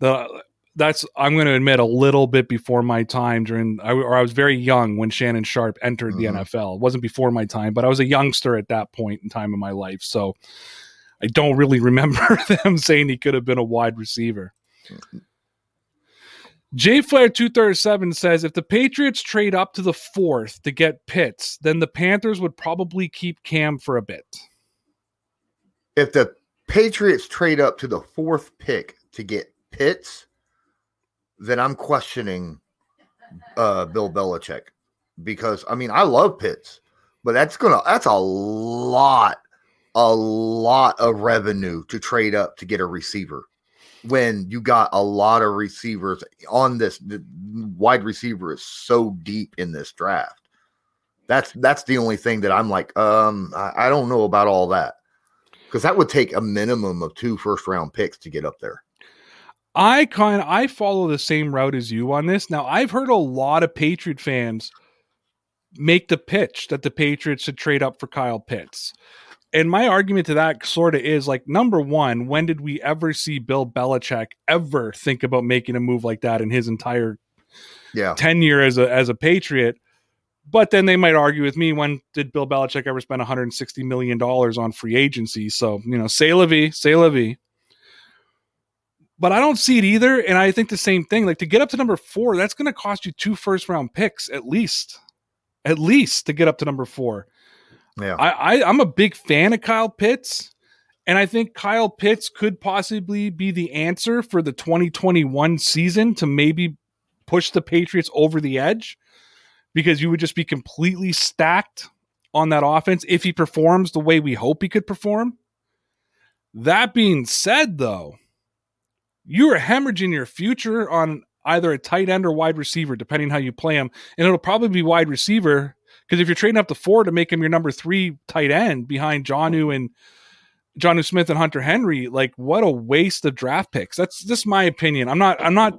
the. That's I'm going to admit a little bit before my time during, I, or I was very young when Shannon Sharpe entered Mhm. the NFL. It wasn't before my time, but I was a youngster at that point in time in my life, so I don't really (laughs) remember (laughs) them saying he could have been a wide receiver. J Flair two thirty seven says if the Patriots trade up to the fourth to get Pitts, then the Panthers would probably keep Cam for a bit. If the Patriots trade up to the fourth pick to get Pitts, then I'm questioning uh, Bill Belichick because I mean I love Pitts, but that's gonna that's a lot, a lot of revenue to trade up to get a receiver when you got a lot of receivers on this wide receiver is so deep in this draft. That's that's the only thing that I'm like, um, I, I don't know about all that because that would take a minimum of two first round picks to get up there. I kind I follow the same route as you on this. Now I've heard a lot of Patriot fans make the pitch that the Patriots should trade up for Kyle Pitts. And my argument to that sort of is like number one, when did we ever see Bill Belichick ever think about making a move like that in his entire Yeah, tenure as a as a Patriot? But then they might argue with me when did Bill Belichick ever spend 160 million dollars on free agency? So you know, say la vie, say la vie. But I don't see it either, and I think the same thing. Like to get up to number four, that's going to cost you two first round picks at least, at least to get up to number four. Yeah. I, I I'm a big fan of Kyle Pitts, and I think Kyle Pitts could possibly be the answer for the 2021 season to maybe push the Patriots over the edge because you would just be completely stacked on that offense if he performs the way we hope he could perform. That being said, though, you are hemorrhaging your future on either a tight end or wide receiver, depending how you play him, and it'll probably be wide receiver because if you're trading up to four to make him your number three tight end behind Jonnu oh. and Jonnu Smith and Hunter Henry, like what a waste of draft picks. That's just my opinion. I'm not. I'm not.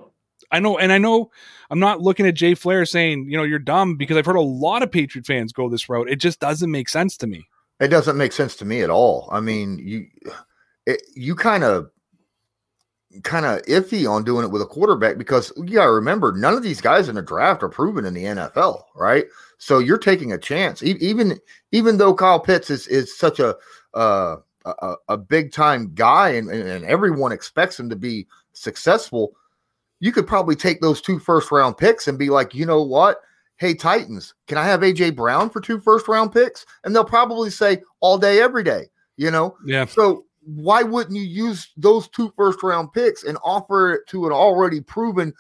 I know, and I know. I'm not looking at Jay Flair saying, you know, you're dumb because I've heard a lot of Patriot fans go this route. It just doesn't make sense to me. It doesn't make sense to me at all. I mean, you it, you kind of kind of iffy on doing it with a quarterback because you gotta remember none of these guys in the draft are proven in the NFL, right? So you're taking a chance, even even though Kyle Pitts is is such a uh, a, a big time guy and and everyone expects him to be successful. You could probably take those two first round picks and be like, you know what? Hey Titans, can I have AJ Brown for two first round picks? And they'll probably say all day, every day. You know, Yeah. so why wouldn't you use those two first round picks and offer it to an already proven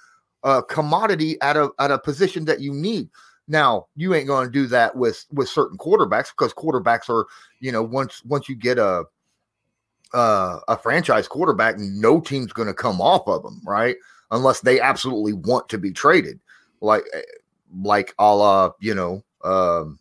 uh, commodity at a at a position that you need? Now you ain't going to do that with with certain quarterbacks because quarterbacks are you know once once you get a uh, a franchise quarterback, no team's going to come off of them, right? Unless they absolutely want to be traded, like eh, like a la you know um,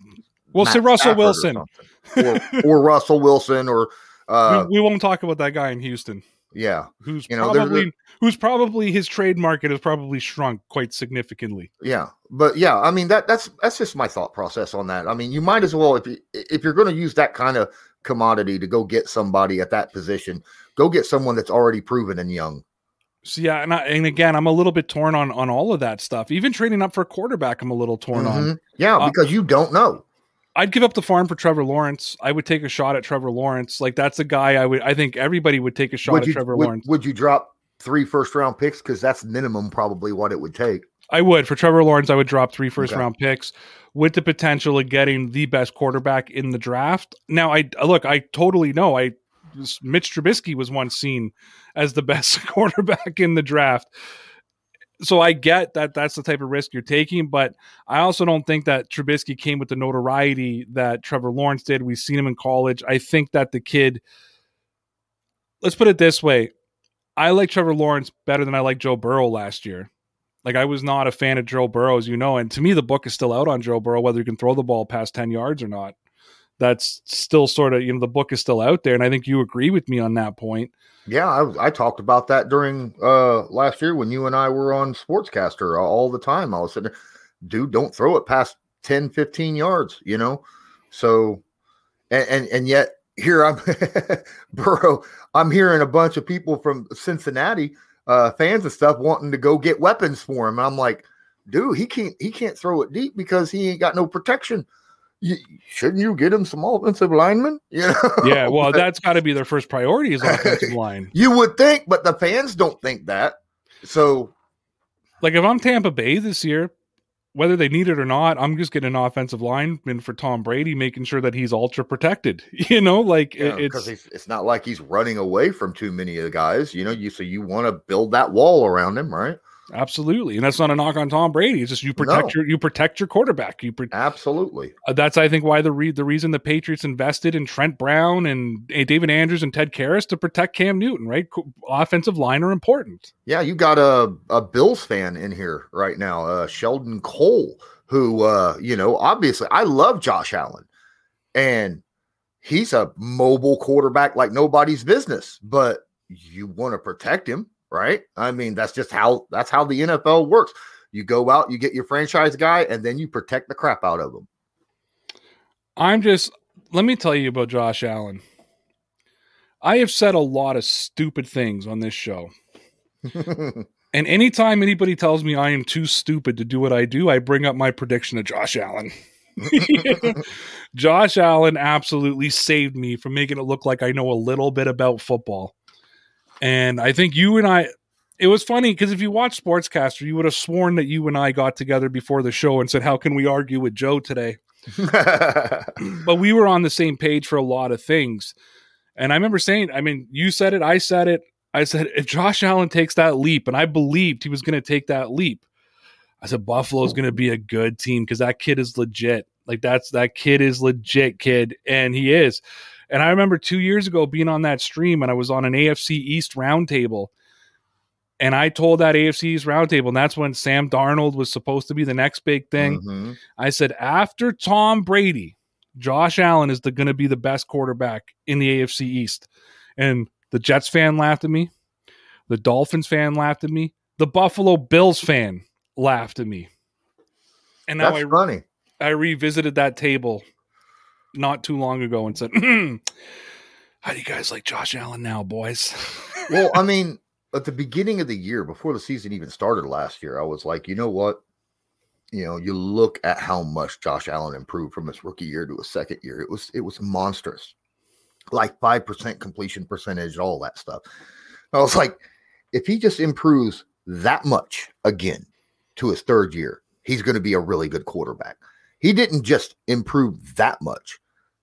Well, Matt say Russell Stafford Wilson. something. or, or Russell Wilson or uh, we, we won't talk about that guy in Houston, yeah who's You know, probably who's probably his trade market has probably shrunk quite significantly. Yeah, but yeah, I mean that that's that's just my thought process on that. I mean, you might as well if you if you're going to use that kind of commodity to go get somebody at that position, go get someone that's already proven and young. So yeah, and, I, and again, I'm a little bit torn on on all of that stuff. Even trading up for a quarterback, I'm a little torn on. Mhm. Yeah, Uh, because you don't know. I'd give up the farm for Trevor Lawrence. I would take a shot at Trevor Lawrence. Like that's a guy I would. I think everybody would take a shot Would at you Trevor would, Lawrence. would you drop three first round picks because that's minimum probably what it would take. I would for Trevor Lawrence. I would drop three first Okay. round picks with the potential of getting the best quarterback in the draft. Now, I look. I totally know. I Mitch Trubisky was once seen as the (laughs) best quarterback in the draft. So I get that that's the type of risk you're taking, but I also don't think that Trubisky came with the notoriety that Trevor Lawrence did. We've seen him in college. I think that the kid, let's put it this way, I like Trevor Lawrence better than I like Joe Burrow last year. Like I was not a fan of Joe Burrow, as you know, and to me the book is still out on Joe Burrow whether he can throw the ball past ten yards or not. That's still sort of you know the book is still out there, and I think you agree with me on that point. Yeah, I, I talked about that during uh last year when you and I were on Sportscaster all, the time. I was there, dude, don't throw it past 10, 15 yards, you know? So and and, and yet here I'm (laughs) Burrow, I'm hearing a bunch of people from Cincinnati, uh fans and stuff wanting to go get weapons for him. And I'm like, dude, he can't he can't throw it deep because he ain't got no protection. You, shouldn't you get him some offensive linemen? (laughs) You know? Yeah, well, that's got to be their first priority is offensive (laughs) line. You would think, but the fans don't think that. So Like if I'm Tampa Bay this year, whether they need it or not, I'm just getting an offensive lineman for Tom Brady, making sure that he's ultra protected. (laughs) You know, like it- because it's it's, it's not like he's running away from too many of the guys. You know, you so you want to build that wall around him, right? Absolutely, and that's not a knock on Tom Brady. It's just you protect No. your you protect your quarterback. You pro- Absolutely. Uh, that's I think why the re- the reason the Patriots invested in Trent Brown and uh, David Andrews and Ted Karras to protect Cam Newton. Right, Co- offensive line are important. Yeah, you got a a Bills fan in here right now, uh, Sheldon Cole, who uh, you know, obviously I love Josh Allen, and he's a mobile quarterback like nobody's business. But you want to protect him, right? I mean, that's just how that's how the NFL works. You go out, you get your franchise guy, and then you protect the crap out of him. I'm just let me tell you about Josh Allen. I have said a lot of stupid things on this show. (laughs) And anytime anybody tells me I am too stupid to do what I do, I bring up my prediction of Josh Allen. (laughs) (laughs) Josh Allen absolutely saved me from making it look like I know a little bit about football. And I think you and I, it was funny because if you watch Sportscaster, you would have sworn that you and I got together before the show and said, How can we argue with Joe today? (laughs) but we were on the same page for a lot of things. And I remember saying, I mean, you said it, I said it. I said, if Josh Allen takes that leap, and I believed he was going to take that leap, I said, Buffalo's going to be a good team because that kid is legit. Like, that's that kid is legit, kid. And he is. And I remember two years ago being on that stream and I was on an AFC East roundtable. And I told that AFC East roundtable, and that's when Sam Darnold was supposed to be the next big thing. Mhm. I said after Tom Brady, Josh Allen is going to be the best quarterback in the AFC East. And the Jets fan laughed at me. The Dolphins fan laughed at me. The Buffalo Bills fan laughed at me. And now That's I, funny. I revisited that table not too long ago and said, hmm, "How do you guys like Josh Allen now, boys?" (laughs) well, I mean, at the beginning of the year, before the season even started last year, I was like, you know what? You know, you look at how much Josh Allen improved from his rookie year to his second year. It was it was monstrous. Like 5% completion percentage, all that stuff. I was like, if he just improves that much again to his third year, he's going to be a really good quarterback. He didn't just improve that much.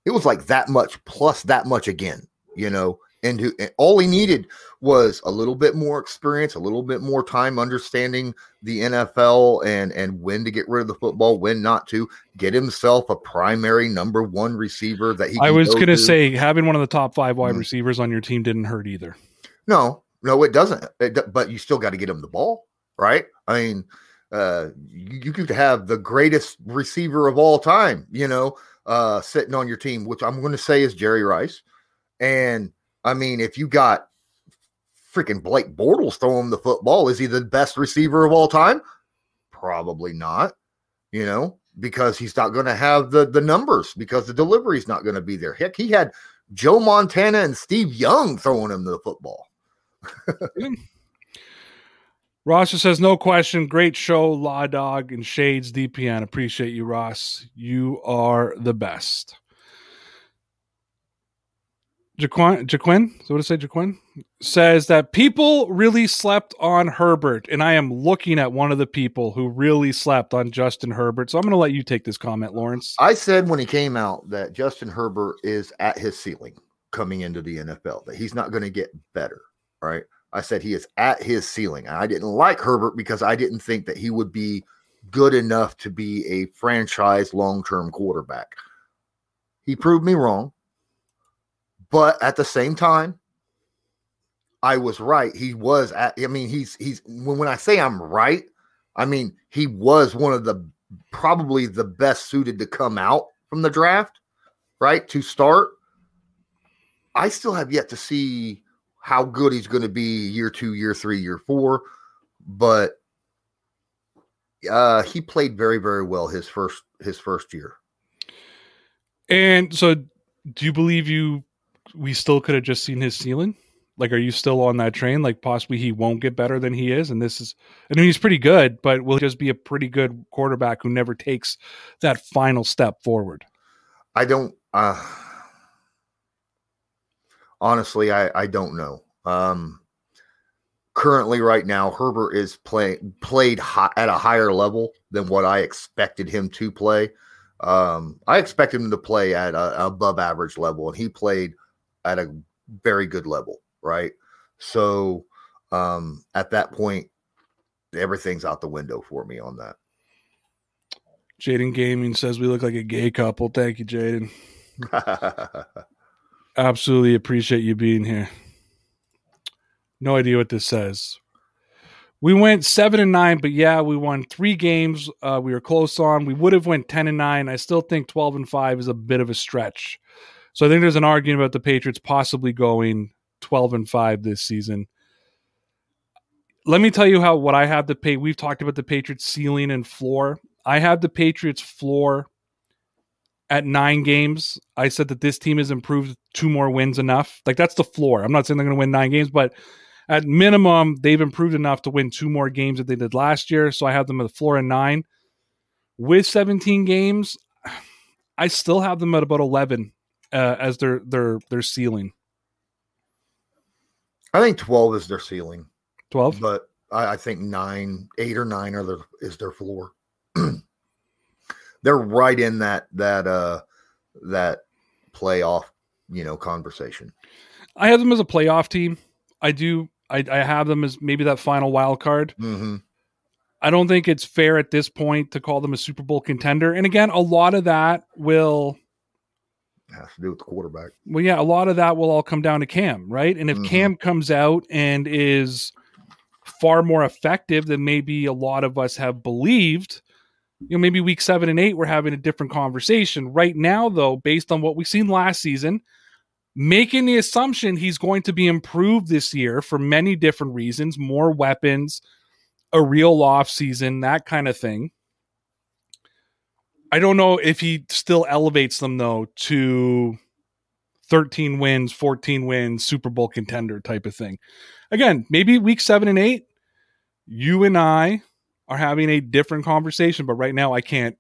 It was like that much plus that much again, you know. And, who, and all he needed was a little bit more experience, a little bit more time understanding the NFL and and when to get rid of the football, when not to. Get himself a primary number one receiver that he. I was go going to say having one of the top five wide Mhm. receivers on your team didn't hurt either. No, no, it doesn't. It, but you still got to get him the ball, right? I mean, uh, you, you could have the greatest receiver of all time, you know, uh, sitting on your team, which I'm going to say is Jerry Rice. And I mean, if you got freaking Blake Bortles throwing the football, is he the best receiver of all time? Probably not, you know, because he's not going to have the the numbers because the delivery is not going to be there. Heck, he had Joe Montana and Steve Young throwing him the football. Ross says, no question. Great show, Law Dog and Shades DPN. Appreciate you, Ross. You are the best. Jaquin, Jaquin, that what it say? Jaquin says that people really slept on Herbert, and I am looking at one of the people who really slept on Justin Herbert. So I'm going to let you take this comment, Lawrence. I said when he came out that Justin Herbert is at his ceiling coming into the NFL, that he's not going to get better, right? I said he is at his ceiling. And I didn't like Herbert because I didn't think that he would be good enough to be a franchise long term quarterback. He proved me wrong. But at the same time, I was right. He was at, I mean, he's, he's, when, when I say I'm right, I mean, he was one of the probably the best suited to come out from the draft, right? To start. I still have yet to see how good he's going to be year two, year three, year four, but uh, he played very, very well his first his first year. And so, do you believe you we still could have just seen his ceiling? Like, are you still on that train? Like, possibly he won't get better than he is, and this is. I mean, he's pretty good, but will he just be a pretty good quarterback who never takes that final step forward? I don't. Uh, honestly, I I don't know. Um, currently, right now, Herbert is playing played hi- at a higher level than what I expected him to play. Um, I expected him to play at a, above average level, and he played at a very good level, right? So, um, at that point, everything's out the window for me on that. Jaden Gaming says we look like a gay couple. Thank you, Jaden. (laughs) Absolutely appreciate you being here. No idea what this says. We went seven and nine, but yeah, we won three games. Uh, we were close on. We would have went ten and nine. I still think twelve and five is a bit of a stretch. So I think there's an argument about the Patriots possibly going twelve and five this season. Let me tell you how what I have the pay. We've talked about the Patriots ceiling and floor. I have the Patriots floor at nine games. I said that this team has improved two more wins enough. Like that's the floor. I'm not saying they're going to win nine games, but at minimum, they've improved enough to win two more games that they did last year. So I have them at the floor at nine. With 17 games, I still have them at about 11 uh, as their their their ceiling. I think twelve is their ceiling. 12. but I, I think nine, eight or nine are their is their floor. (clears throat) They're right in that that uh that playoff, you know, conversation. I have them as a playoff team. I do. I, I have them as maybe that final wild card. Mm-hmm. I don't think it's fair at this point to call them a Super Bowl contender. And again, a lot of that will Has to do with the quarterback. Well, yeah, a lot of that will all come down to Cam, right? And if Mhm. Cam comes out and is far more effective than maybe a lot of us have believed, you know, maybe week seven and eight, we're having a different conversation. Right now, though, based on what we've seen last season, making the assumption he's going to be improved this year for many different reasons more weapons, a real off season, that kind of thing. I don't know if he still elevates them though to 13 wins, 14 wins, Super Bowl contender type of thing. again, maybe week seven and eight, you and I are having a different conversation, but right now I can't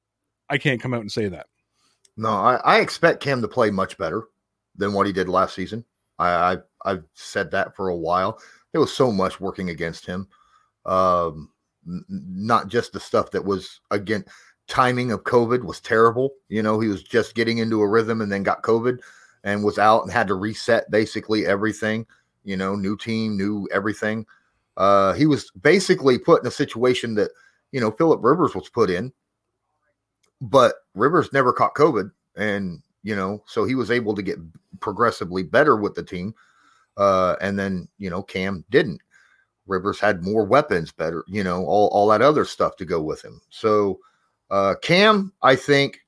I can't come out and say that. No, I, I expect Cam to play much better than what he did last season. I, I I've said that for a while. There was so much working against him. Um, n- not just the stuff that was again timing of COVID was terrible. You know, he was just getting into a rhythm and then got COVID and was out and had to reset basically everything. You know, new team, new everything. Uh, he was basically put in a situation that you know Philip Rivers was put in, but Rivers never caught COVID, and you know, so he was able to get progressively better with the team. Uh, and then you know Cam didn't. Rivers had more weapons, better, you know, all all that other stuff to go with him. So uh, Cam, I think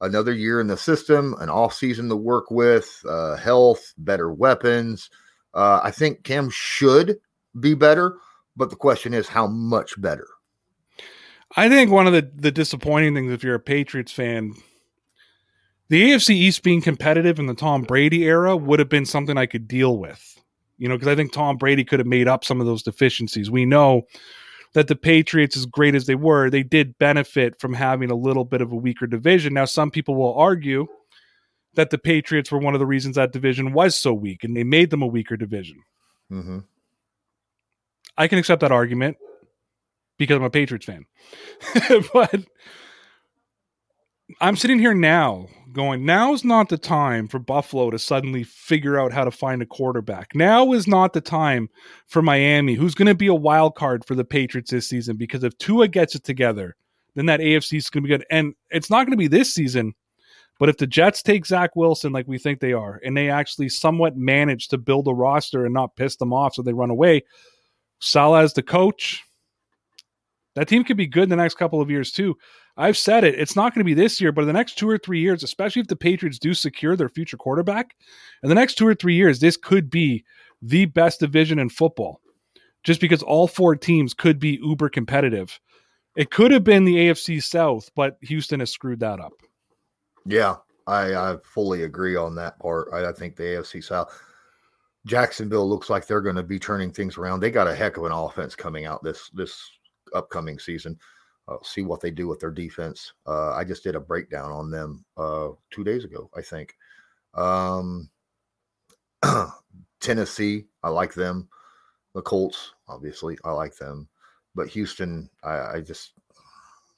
another year in the system, an off season to work with, uh, health, better weapons. Uh, I think Cam should be better, but the question is how much better. I think one of the, the disappointing things if you're a Patriots fan, the AFC East being competitive in the Tom Brady era would have been something I could deal with. You know, because I think Tom Brady could have made up some of those deficiencies. We know that the Patriots, as great as they were, they did benefit from having a little bit of a weaker division. Now, some people will argue that the Patriots were one of the reasons that division was so weak and they made them a weaker division. Mm-hmm. I can accept that argument because I'm a Patriots fan. (laughs) but I'm sitting here now going, now's not the time for Buffalo to suddenly figure out how to find a quarterback. Now is not the time for Miami, who's going to be a wild card for the Patriots this season, because if Tua gets it together, then that AFC is going to be good. And it's not going to be this season, but if the Jets take Zach Wilson like we think they are, and they actually somewhat manage to build a roster and not piss them off so they run away, Saleh as the coach, that team could be good in the next couple of years too. I've said it. It's not going to be this year, but in the next two or three years, especially if the Patriots do secure their future quarterback, in the next two or three years, this could be the best division in football. Just because all four teams could be uber competitive. It could have been the AFC South, but Houston has screwed that up. Yeah, I, I fully agree on that part. I, I think the AFC South. Jacksonville looks like they're going to be turning things around. They got a heck of an offense coming out this this upcoming season. See what they do with their defense. Uh, I just did a breakdown on them uh, two days ago, I think. Um, (clears throat) Tennessee, I like them. The Colts, obviously, I like them. But Houston, I, I just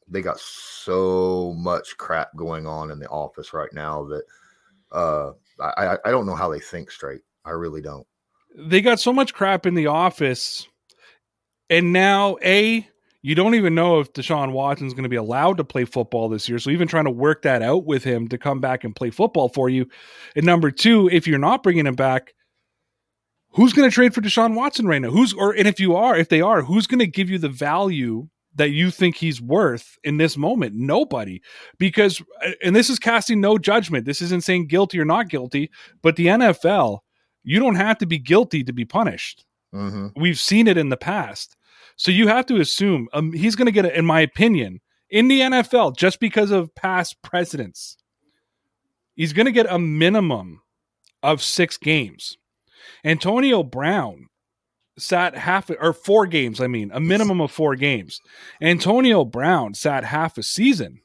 they got so much crap going on in the office right now that uh, I, I don't know how they think straight. I really don't. They got so much crap in the office, and now a you don't even know if Deshaun Watson's going to be allowed to play football this year. So even trying to work that out with him to come back and play football for you. And number two, if you're not bringing him back, who's going to trade for Deshaun Watson right now? Who's or and if you are, if they are, who's going to give you the value that you think he's worth in this moment? Nobody. Because uh, and this is casting no judgment. This isn't saying guilty or not guilty, but the NFL, you don't have to be guilty to be punished. Mm-hmm. We've seen it in the past. So you have to assume um, he's going to get it, in my opinion, in the NFL just because of past precedents. He's going to get a minimum of six games. Antonio Brown sat half or four games, I mean, a minimum of four games. Antonio Brown sat half a season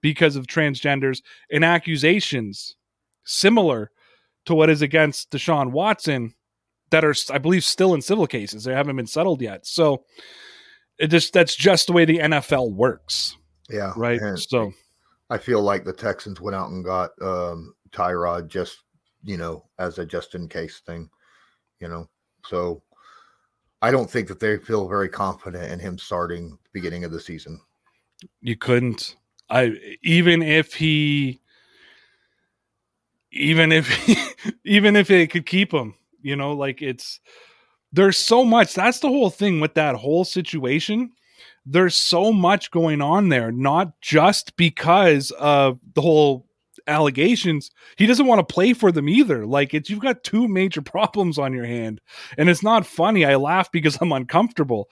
because of transgenders and accusations similar to what is against Deshaun Watson that are, I believe, still in civil cases. They haven't been settled yet. So it just that's just the way the NFL works. Yeah. Right. So I feel like the Texans went out and got um, Tyrod just, you know, as a just in case thing, you know. So I don't think that they feel very confident in him starting the beginning of the season. you couldn't. I even if he even if (laughs) even if it could keep him, you know, like it's there's so much. That's the whole thing with that whole situation. There's so much going on there, not just because of the whole allegations. He doesn't want to play for them either. Like it's you've got two major (laughs) problems on your hand. And it's not funny. I laugh because I'm uncomfortable.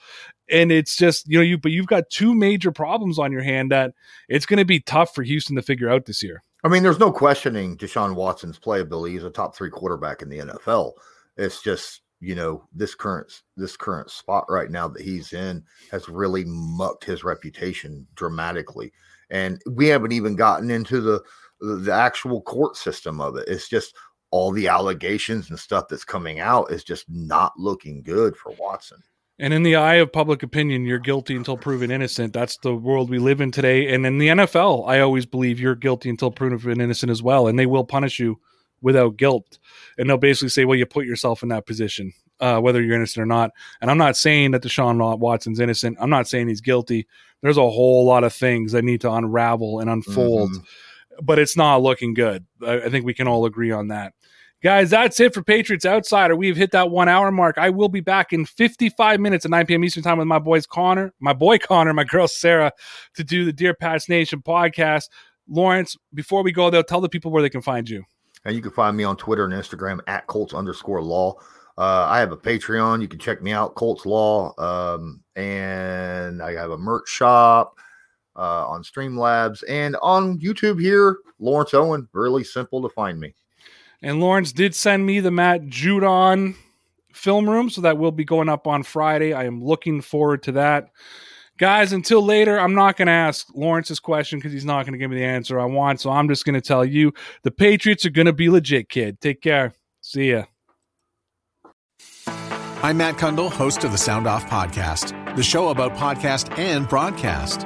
And it's just, you know, you but you've got two major problems on your hand that it's going to be tough for Houston to figure out this year. I mean, there's no questioning Deshaun Watson's playability. He's a top three quarterback in the NFL. It's just you know this current this current spot right now that he's in has really mucked his reputation dramatically and we haven't even gotten into the the actual court system of it it's just all the allegations and stuff that's coming out is just not looking good for watson And in the eye of public opinion, you're guilty until proven innocent. That's the world we live in today. And in the NFL, I always believe you're guilty until proven innocent as well. And they will punish you without guilt. And they'll basically say, well, you put yourself in that position, uh, whether you're innocent or not. And I'm not saying that Deshaun Watson's innocent. I'm not saying he's guilty. There's a whole lot of things that need to unravel and unfold, but it's not looking good. I, I think we can all agree on that. Guys, that's it for Patriots Outsider. We've hit that one hour mark. I will be back in 55 minutes at 9 p.m. Eastern Time with my boys Connor, my boy Connor, my girl Sarah, to do the Dear Pats Nation podcast. Lawrence, before we go, though, tell the people where they can find you. And you can find me on Twitter and Instagram at Colts underscore law. Uh, I have a Patreon. You can check me out, Colts Law. Um, and I have a merch shop uh, on Streamlabs and on YouTube here, Lawrence Owen. Really simple to find me. And Lawrence did send me the Matt Judon film room, so that will be going up on Friday. I am looking forward to that. Guys, until later, I'm not going to ask Lawrence's question because he's not going to give me the answer I want. So I'm just going to tell you the Patriots are going to be legit, kid. Take care. See ya. I'm Matt Cundill, host of the Sound Off Podcast, the show about podcast and broadcast.